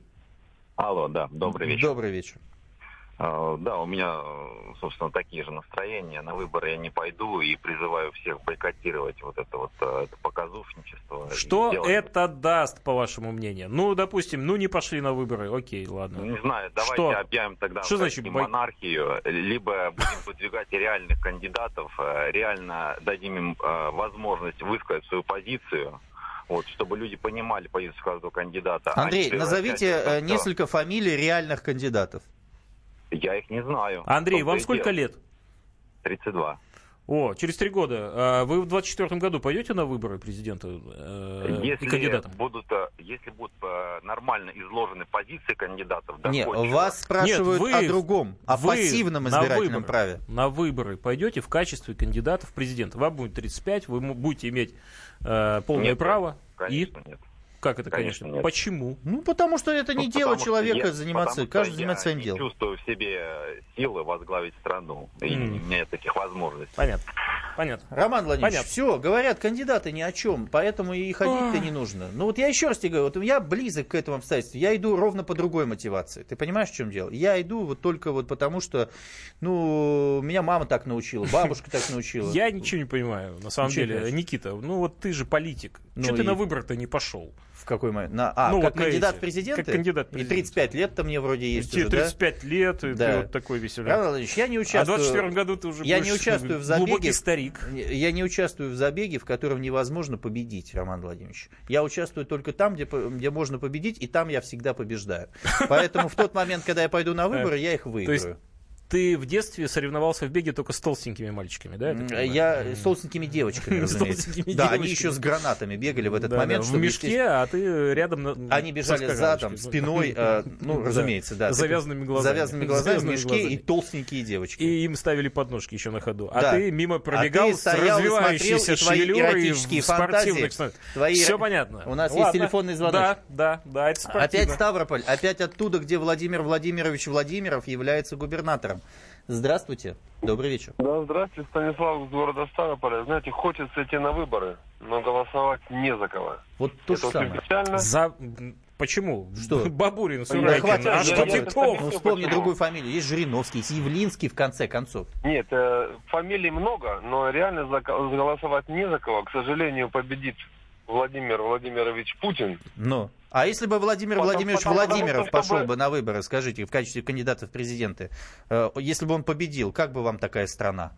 [SPEAKER 21] Алло, да, добрый вечер.
[SPEAKER 2] Добрый вечер.
[SPEAKER 21] А, Да, у меня, собственно, такие же настроения. На выборы я не пойду и призываю всех бойкотировать вот это вот э, это показушничество.
[SPEAKER 3] Что это даст, по вашему мнению? Ну, допустим, ну не пошли на выборы, окей, ладно.
[SPEAKER 21] Не знаю, давайте
[SPEAKER 3] Что?
[SPEAKER 21] объявим тогда
[SPEAKER 3] Что значит бой-
[SPEAKER 21] монархию, либо будем выдвигать реальных кандидатов, э, реально дадим им э, возможность высказать свою позицию, вот, чтобы люди понимали позицию каждого кандидата. а
[SPEAKER 2] Андрей,
[SPEAKER 21] превращать
[SPEAKER 2] назовите
[SPEAKER 21] это
[SPEAKER 2] э, несколько фамилий реальных кандидатов.
[SPEAKER 21] Я их не знаю.
[SPEAKER 3] Андрей, вам
[SPEAKER 21] и
[SPEAKER 3] сколько
[SPEAKER 21] дело.
[SPEAKER 3] лет?
[SPEAKER 21] 32.
[SPEAKER 3] О, через три года. А Вы в 24 году пойдете на выборы президента э, и
[SPEAKER 21] Если
[SPEAKER 3] кандидатом?
[SPEAKER 21] будут, э, если будут э, нормально изложены позиции кандидатов,
[SPEAKER 2] Не,
[SPEAKER 21] доходчиво,
[SPEAKER 2] вас спрашивают
[SPEAKER 3] вы-
[SPEAKER 2] о другом, о
[SPEAKER 3] вы
[SPEAKER 2] пассивном
[SPEAKER 3] на
[SPEAKER 2] избирательном
[SPEAKER 3] выборы-
[SPEAKER 2] праве.
[SPEAKER 3] На выборы пойдете в качестве кандидата в президента. Вам будет 35, вы будете иметь э, полное
[SPEAKER 21] Нет,
[SPEAKER 3] право.
[SPEAKER 21] конечно,
[SPEAKER 3] и...
[SPEAKER 21] нет.
[SPEAKER 3] Как это,
[SPEAKER 21] Конечно,
[SPEAKER 3] конечно?
[SPEAKER 21] нет.
[SPEAKER 3] Почему?
[SPEAKER 2] Ну, потому что это не
[SPEAKER 21] Ну,
[SPEAKER 2] дело
[SPEAKER 21] потому что
[SPEAKER 2] человека
[SPEAKER 21] я-
[SPEAKER 2] заниматься, каждый занимается своим
[SPEAKER 21] я
[SPEAKER 2] делом.
[SPEAKER 21] не чувствую в себе силы возглавить страну. И у меня нет таких возможностей.
[SPEAKER 3] Понятно. понятно.
[SPEAKER 2] Роман Владимирович,
[SPEAKER 3] Понятно.
[SPEAKER 2] все, говорят, кандидаты ни о чем, поэтому и ходить-то не нужно. Ну вот я еще раз тебе говорю, вот я близок к этому обстоятельству, я иду ровно по другой мотивации. Ты понимаешь, в чем дело? Я иду вот только вот потому, что, ну, меня мама так научила, бабушка так научила.
[SPEAKER 3] Я ничего не понимаю, на самом
[SPEAKER 2] не
[SPEAKER 3] деле. Никита, ну вот ты же политик.
[SPEAKER 2] Ну
[SPEAKER 3] Что ты
[SPEAKER 2] и-
[SPEAKER 3] на выборы-то не пошел?
[SPEAKER 2] В какой момент? На, а,
[SPEAKER 3] Ну,
[SPEAKER 2] как
[SPEAKER 3] вот
[SPEAKER 2] кандидат
[SPEAKER 3] эти,
[SPEAKER 2] в президенты?
[SPEAKER 3] как кандидат в
[SPEAKER 2] И
[SPEAKER 3] президенты.
[SPEAKER 2] 35 лет-то мне вроде есть
[SPEAKER 3] Тебе
[SPEAKER 2] уже, да?
[SPEAKER 3] 35 лет, и
[SPEAKER 2] Да.
[SPEAKER 3] ты вот такой веселый.
[SPEAKER 2] Роман Владимирович, я не
[SPEAKER 3] А в
[SPEAKER 2] участвую...
[SPEAKER 3] 24 году ты уже
[SPEAKER 2] Я не участвую в забеге.
[SPEAKER 3] глубокий старик.
[SPEAKER 2] Я не участвую в забеге, в котором невозможно победить, Роман Владимирович. Я участвую только там, где, где можно победить, и там я всегда побеждаю. Поэтому в тот момент, когда я пойду на выборы, я их выиграю.
[SPEAKER 3] Ты в детстве соревновался в беге только с толстенькими мальчиками, да? я
[SPEAKER 2] с толстенькими девочками,
[SPEAKER 3] С
[SPEAKER 2] разумеется. Да, они еще с гранатами бегали в этот момент.
[SPEAKER 3] в мешке, а ты рядом...
[SPEAKER 2] Они бежали задом, спиной, э, ну, разумеется, да.
[SPEAKER 3] Завязанными глазами.
[SPEAKER 2] Завязанными глазами, в мешке и толстенькие девочки.
[SPEAKER 3] И им ставили подножки еще на ходу. А ты мимо
[SPEAKER 2] А
[SPEAKER 3] пробегал с
[SPEAKER 2] и
[SPEAKER 3] развивающейся
[SPEAKER 2] и
[SPEAKER 3] шевелюрой в спортивных... Все понятно.
[SPEAKER 2] У нас есть телефонный звонок.
[SPEAKER 3] Да, да, да, это.
[SPEAKER 2] Опять Ставрополь, опять оттуда, где Владимир Владимирович Владимиров является губернатором. Здравствуйте, добрый вечер.
[SPEAKER 11] Да, здравствуйте, Станислав из города Ставрополя. Знаете, хочется идти на выборы, но голосовать не за кого.
[SPEAKER 2] Вот то
[SPEAKER 11] Это
[SPEAKER 2] же самое.
[SPEAKER 11] печально.
[SPEAKER 3] За... Почему?
[SPEAKER 2] Что?
[SPEAKER 3] Бабурин,
[SPEAKER 2] Да
[SPEAKER 3] Сурайкин.
[SPEAKER 2] хватит,
[SPEAKER 3] а
[SPEAKER 2] я-
[SPEAKER 3] что
[SPEAKER 2] я-
[SPEAKER 3] Титов?
[SPEAKER 2] Ну, вспомни
[SPEAKER 11] Почему?
[SPEAKER 2] другую фамилию. Есть Жириновский, есть Явлинский, в конце концов.
[SPEAKER 11] Нет, э, фамилий много, но реально за- голосовать не за кого. К сожалению, победит Владимир Владимирович Путин.
[SPEAKER 2] Но. А если бы Владимир
[SPEAKER 11] Потому-
[SPEAKER 2] Владимирович
[SPEAKER 11] потому- потому
[SPEAKER 2] Владимиров
[SPEAKER 11] что,
[SPEAKER 2] пошел
[SPEAKER 11] чтобы-
[SPEAKER 2] бы на выборы, скажите, в качестве кандидата в президенты, э, если бы он победил, как бы вам такая страна?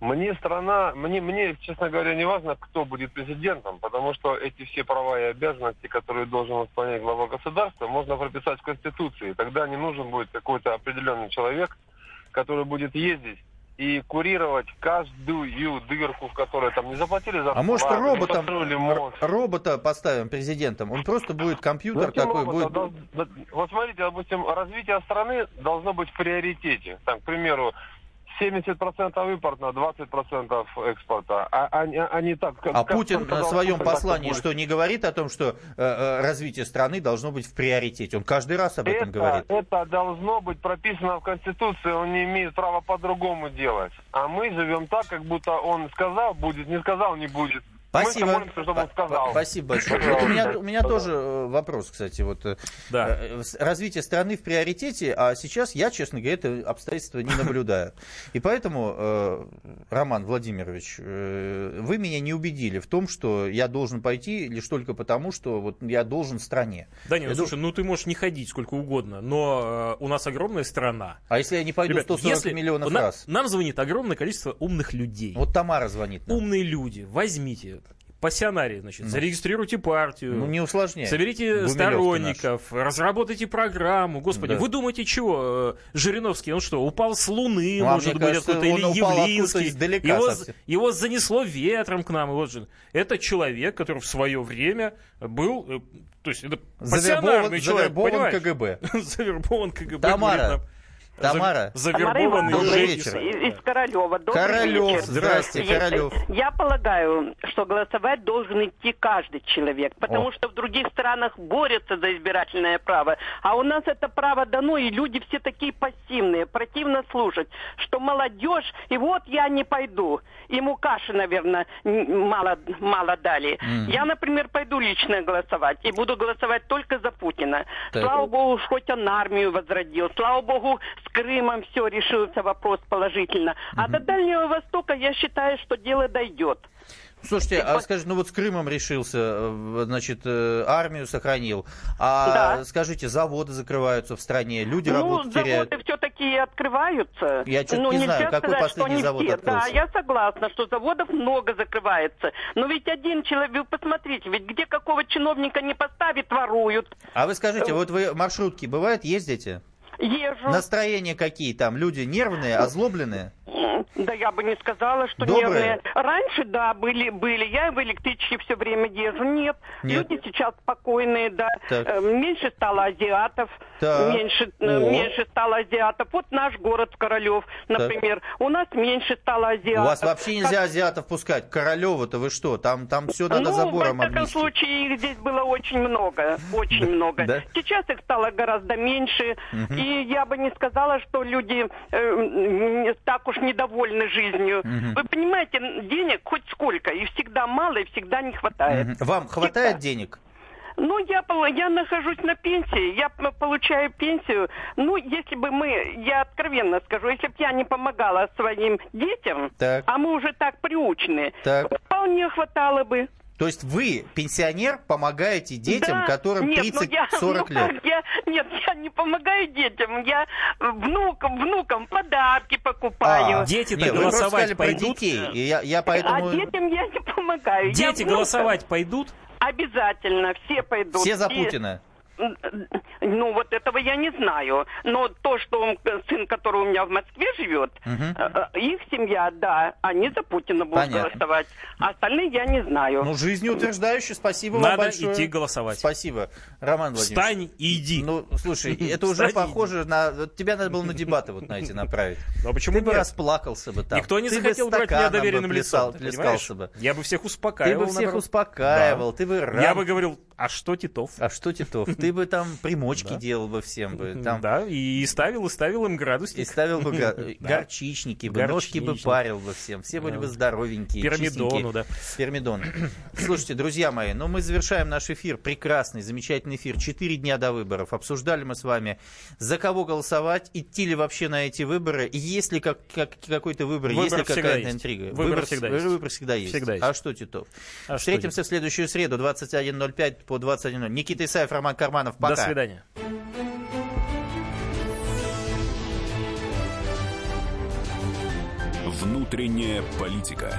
[SPEAKER 11] Мне страна, мне, мне, честно говоря, не важно, кто будет президентом, потому что эти все права и обязанности, которые должен исполнять глава государства, можно прописать в Конституции. Тогда не нужен будет какой-то определенный человек, который будет ездить и курировать каждую дырку, в которой там не заплатили за
[SPEAKER 2] А может роботом, робота поставим президентом? Он просто будет компьютер
[SPEAKER 11] Зачем
[SPEAKER 2] такой,
[SPEAKER 11] робота?
[SPEAKER 2] будет...
[SPEAKER 11] Вот смотрите, допустим, развитие страны должно быть в приоритете. Там, к примеру, 70% импорта, 20% экспорта. А, а, а не так. как-
[SPEAKER 2] А
[SPEAKER 11] как
[SPEAKER 2] Путин
[SPEAKER 11] только
[SPEAKER 2] на своем послании что не говорит о том, что э, э, развитие страны должно быть в приоритете? Он каждый раз об этом
[SPEAKER 11] это,
[SPEAKER 2] говорит.
[SPEAKER 11] это должно быть прописано в Конституции, он не имеет права по-другому делать. А мы живем так, как будто он сказал, будет, не сказал, не будет.
[SPEAKER 2] Спасибо.
[SPEAKER 11] Мы молимся, чтобы он сказал.
[SPEAKER 2] Спасибо большое. Вот у меня, у меня тоже э, вопрос, кстати. Вот, э, э, с- развитие страны в приоритете, а сейчас я, честно говоря, это обстоятельство не наблюдаю. И поэтому, э, Роман Владимирович, э, вы меня не убедили в том, что я должен пойти лишь только потому, что вот я должен стране.
[SPEAKER 3] Да нет,
[SPEAKER 2] Я
[SPEAKER 3] ну, слушай, ну ты можешь не ходить сколько угодно, но э, у нас огромная страна.
[SPEAKER 2] А если я не пойду
[SPEAKER 3] Ребят,
[SPEAKER 2] 140
[SPEAKER 3] если
[SPEAKER 2] миллионов
[SPEAKER 3] на-
[SPEAKER 2] раз?
[SPEAKER 3] Нам звонит огромное количество умных людей.
[SPEAKER 2] Вот Тамара звонит. нам.
[SPEAKER 3] Умные люди, возьмите пассионарий, значит,
[SPEAKER 2] Ну.
[SPEAKER 3] зарегистрируйте партию.
[SPEAKER 2] Ну, не усложняй.
[SPEAKER 3] Соберите
[SPEAKER 2] Гумилев
[SPEAKER 3] сторонников, разработайте программу. Господи,
[SPEAKER 2] Да.
[SPEAKER 3] вы думаете, чего? э, Жириновский, он что, упал с Луны,
[SPEAKER 2] Ну, а
[SPEAKER 3] может быть, откуда-то, или Явлинский.
[SPEAKER 2] издалека
[SPEAKER 3] Его,
[SPEAKER 2] совсем.
[SPEAKER 3] его занесло ветром к нам. и Вот же. Это человек, который в свое время был, э, то есть это
[SPEAKER 2] Завербован-
[SPEAKER 3] пассионарный человек,
[SPEAKER 2] завербован
[SPEAKER 3] понимаешь?
[SPEAKER 2] КГБ.
[SPEAKER 3] Завербован КГБ.
[SPEAKER 2] Тамара. Тамара.
[SPEAKER 3] За- Завербованный
[SPEAKER 2] Добрый
[SPEAKER 3] уже
[SPEAKER 2] вечер.
[SPEAKER 22] Из, из Королева. Добрый
[SPEAKER 2] Королев,
[SPEAKER 22] вечер.
[SPEAKER 2] здрасте,
[SPEAKER 22] Если-
[SPEAKER 2] Королев.
[SPEAKER 22] Я полагаю, что голосовать должен идти каждый человек, потому
[SPEAKER 2] О.
[SPEAKER 22] что в других странах борются за избирательное право, а у нас это право дано, и люди все такие пассивные. Противно слушать, что молодежь, и вот я не пойду. Ему каши, наверное, мало, мало дали.
[SPEAKER 23] Мгм.
[SPEAKER 22] Я, например, пойду лично голосовать, и буду голосовать только за Путина.
[SPEAKER 23] Так.
[SPEAKER 22] Слава богу, хоть он армию возродил. Слава богу, с Крымом все решился вопрос положительно. А до Дальнего Востока я считаю, что дело дойдет.
[SPEAKER 2] Слушайте, а скажите, ну вот с Крымом решился, э, значит, э, армию сохранил. А
[SPEAKER 22] Да.
[SPEAKER 2] скажите, заводы закрываются в стране, люди
[SPEAKER 22] ну,
[SPEAKER 2] работу теряют.
[SPEAKER 22] заводы все-таки открываются.
[SPEAKER 2] Я чё-то
[SPEAKER 22] ну,
[SPEAKER 2] не знаю, какой
[SPEAKER 22] сказать,
[SPEAKER 2] последний завод
[SPEAKER 22] все.
[SPEAKER 2] открылся?
[SPEAKER 22] Да, я согласна, что заводов много закрывается. Но ведь один человек, вы посмотрите, ведь где какого чиновника не поставит, воруют.
[SPEAKER 2] А вы скажите, вот вы маршрутки бывает ездите?
[SPEAKER 22] Езжу.
[SPEAKER 2] Настроения какие там? Люди нервные, озлобленные?
[SPEAKER 22] Да я бы не сказала, что
[SPEAKER 2] Добрые?
[SPEAKER 22] нервные. Раньше, да, были, были. Я в электричке все время езжу. Нет.
[SPEAKER 2] Нет.
[SPEAKER 22] Люди сейчас спокойные, да.
[SPEAKER 2] Так.
[SPEAKER 22] Э, Меньше стало азиатов.
[SPEAKER 2] Так.
[SPEAKER 22] Меньше, э,
[SPEAKER 2] О.
[SPEAKER 22] меньше стало азиатов. Вот наш город Королев,
[SPEAKER 2] Так.
[SPEAKER 22] например. У нас меньше стало
[SPEAKER 2] У
[SPEAKER 22] азиатов.
[SPEAKER 2] вас вообще нельзя азиатов пускать. Королева-то вы что? Там, там все надо
[SPEAKER 22] ну,
[SPEAKER 2] забором
[SPEAKER 22] во всяком
[SPEAKER 2] обнести.
[SPEAKER 22] случае, их здесь было очень много, очень много. Сейчас их стало гораздо меньше,
[SPEAKER 2] Мгм.
[SPEAKER 22] И я бы не сказала, что люди э, так уж недовольны довольны жизнью.
[SPEAKER 2] Мгм.
[SPEAKER 22] Вы понимаете, денег хоть сколько, и всегда мало, и всегда не хватает.
[SPEAKER 2] Мгм. Вам хватает денег?
[SPEAKER 22] Ну, я, я нахожусь на пенсии, я получаю пенсию. Ну, если бы мы, я откровенно скажу, если бы я не помогала своим детям,
[SPEAKER 2] Так.
[SPEAKER 22] а мы уже так приучены,
[SPEAKER 2] Так.
[SPEAKER 22] вполне хватало бы.
[SPEAKER 2] То есть вы, пенсионер, помогаете детям,
[SPEAKER 22] Да.
[SPEAKER 2] которым
[SPEAKER 22] Нет, ну я-
[SPEAKER 2] 30-40
[SPEAKER 22] ну
[SPEAKER 2] лет?
[SPEAKER 22] я, нет, я не помогаю детям, я внукам, внукам подарки покупаю.
[SPEAKER 2] А, не, вы просто сказали про детей. И я, я поэтому...
[SPEAKER 22] А детям я не помогаю.
[SPEAKER 3] Дети голосовать пойдут?
[SPEAKER 22] Обязательно, все пойдут.
[SPEAKER 2] Все за
[SPEAKER 22] И-
[SPEAKER 2] Путина.
[SPEAKER 22] Ну, вот этого я не знаю. Но то, что он, сын, который у меня в Москве живет, э, их семья, да, они за Путина будут
[SPEAKER 2] Понятно.
[SPEAKER 22] голосовать. А остальные я не знаю.
[SPEAKER 2] Ну, жизнеутверждающе, спасибо вам
[SPEAKER 3] Надо
[SPEAKER 2] большое.
[SPEAKER 3] идти голосовать.
[SPEAKER 2] Спасибо, Роман Владимирович.
[SPEAKER 3] Встань и иди.
[SPEAKER 2] Ну, слушай, это уже похоже на... Тебя надо было на дебаты вот на эти направить.
[SPEAKER 3] Ну, а почему
[SPEAKER 2] Ты бы расплакался бы там.
[SPEAKER 3] Никто не
[SPEAKER 2] Ты
[SPEAKER 3] захотел брать меня доверенным лицом. ты
[SPEAKER 2] бы.
[SPEAKER 3] Я бы всех
[SPEAKER 2] Ты
[SPEAKER 3] успокаивал.
[SPEAKER 2] бы всех успокаивал, ты бы
[SPEAKER 3] Я бы говорил, а что Титов?
[SPEAKER 2] А что Титов? Ты бы там примочки делал бы всем бы. Там...
[SPEAKER 3] Да, и ставил, и ставил им градусник.
[SPEAKER 2] И ставил бы горчичники, бы, ножки бы парил бы всем. Все были бы здоровенькие,
[SPEAKER 3] Пирамидону, да.
[SPEAKER 2] Пирамидон. Слушайте, друзья мои, ну мы завершаем наш эфир. Прекрасный, замечательный эфир. Четыре дня до выборов. Обсуждали мы с вами, за кого голосовать, идти ли вообще на эти выборы, есть ли как, как- какой-то выбор,
[SPEAKER 3] Выбор
[SPEAKER 2] есть ли какая-то интрига.
[SPEAKER 3] Выбор всегда есть.
[SPEAKER 2] Выбор всегда есть.
[SPEAKER 3] Всегда есть.
[SPEAKER 2] А что, Титов?
[SPEAKER 3] А что,
[SPEAKER 2] Встретимся в следующую среду, 21.05 по 21.00. Никита Исаев, Роман Карманов. Пока.
[SPEAKER 3] До свидания.
[SPEAKER 1] Внутренняя политика.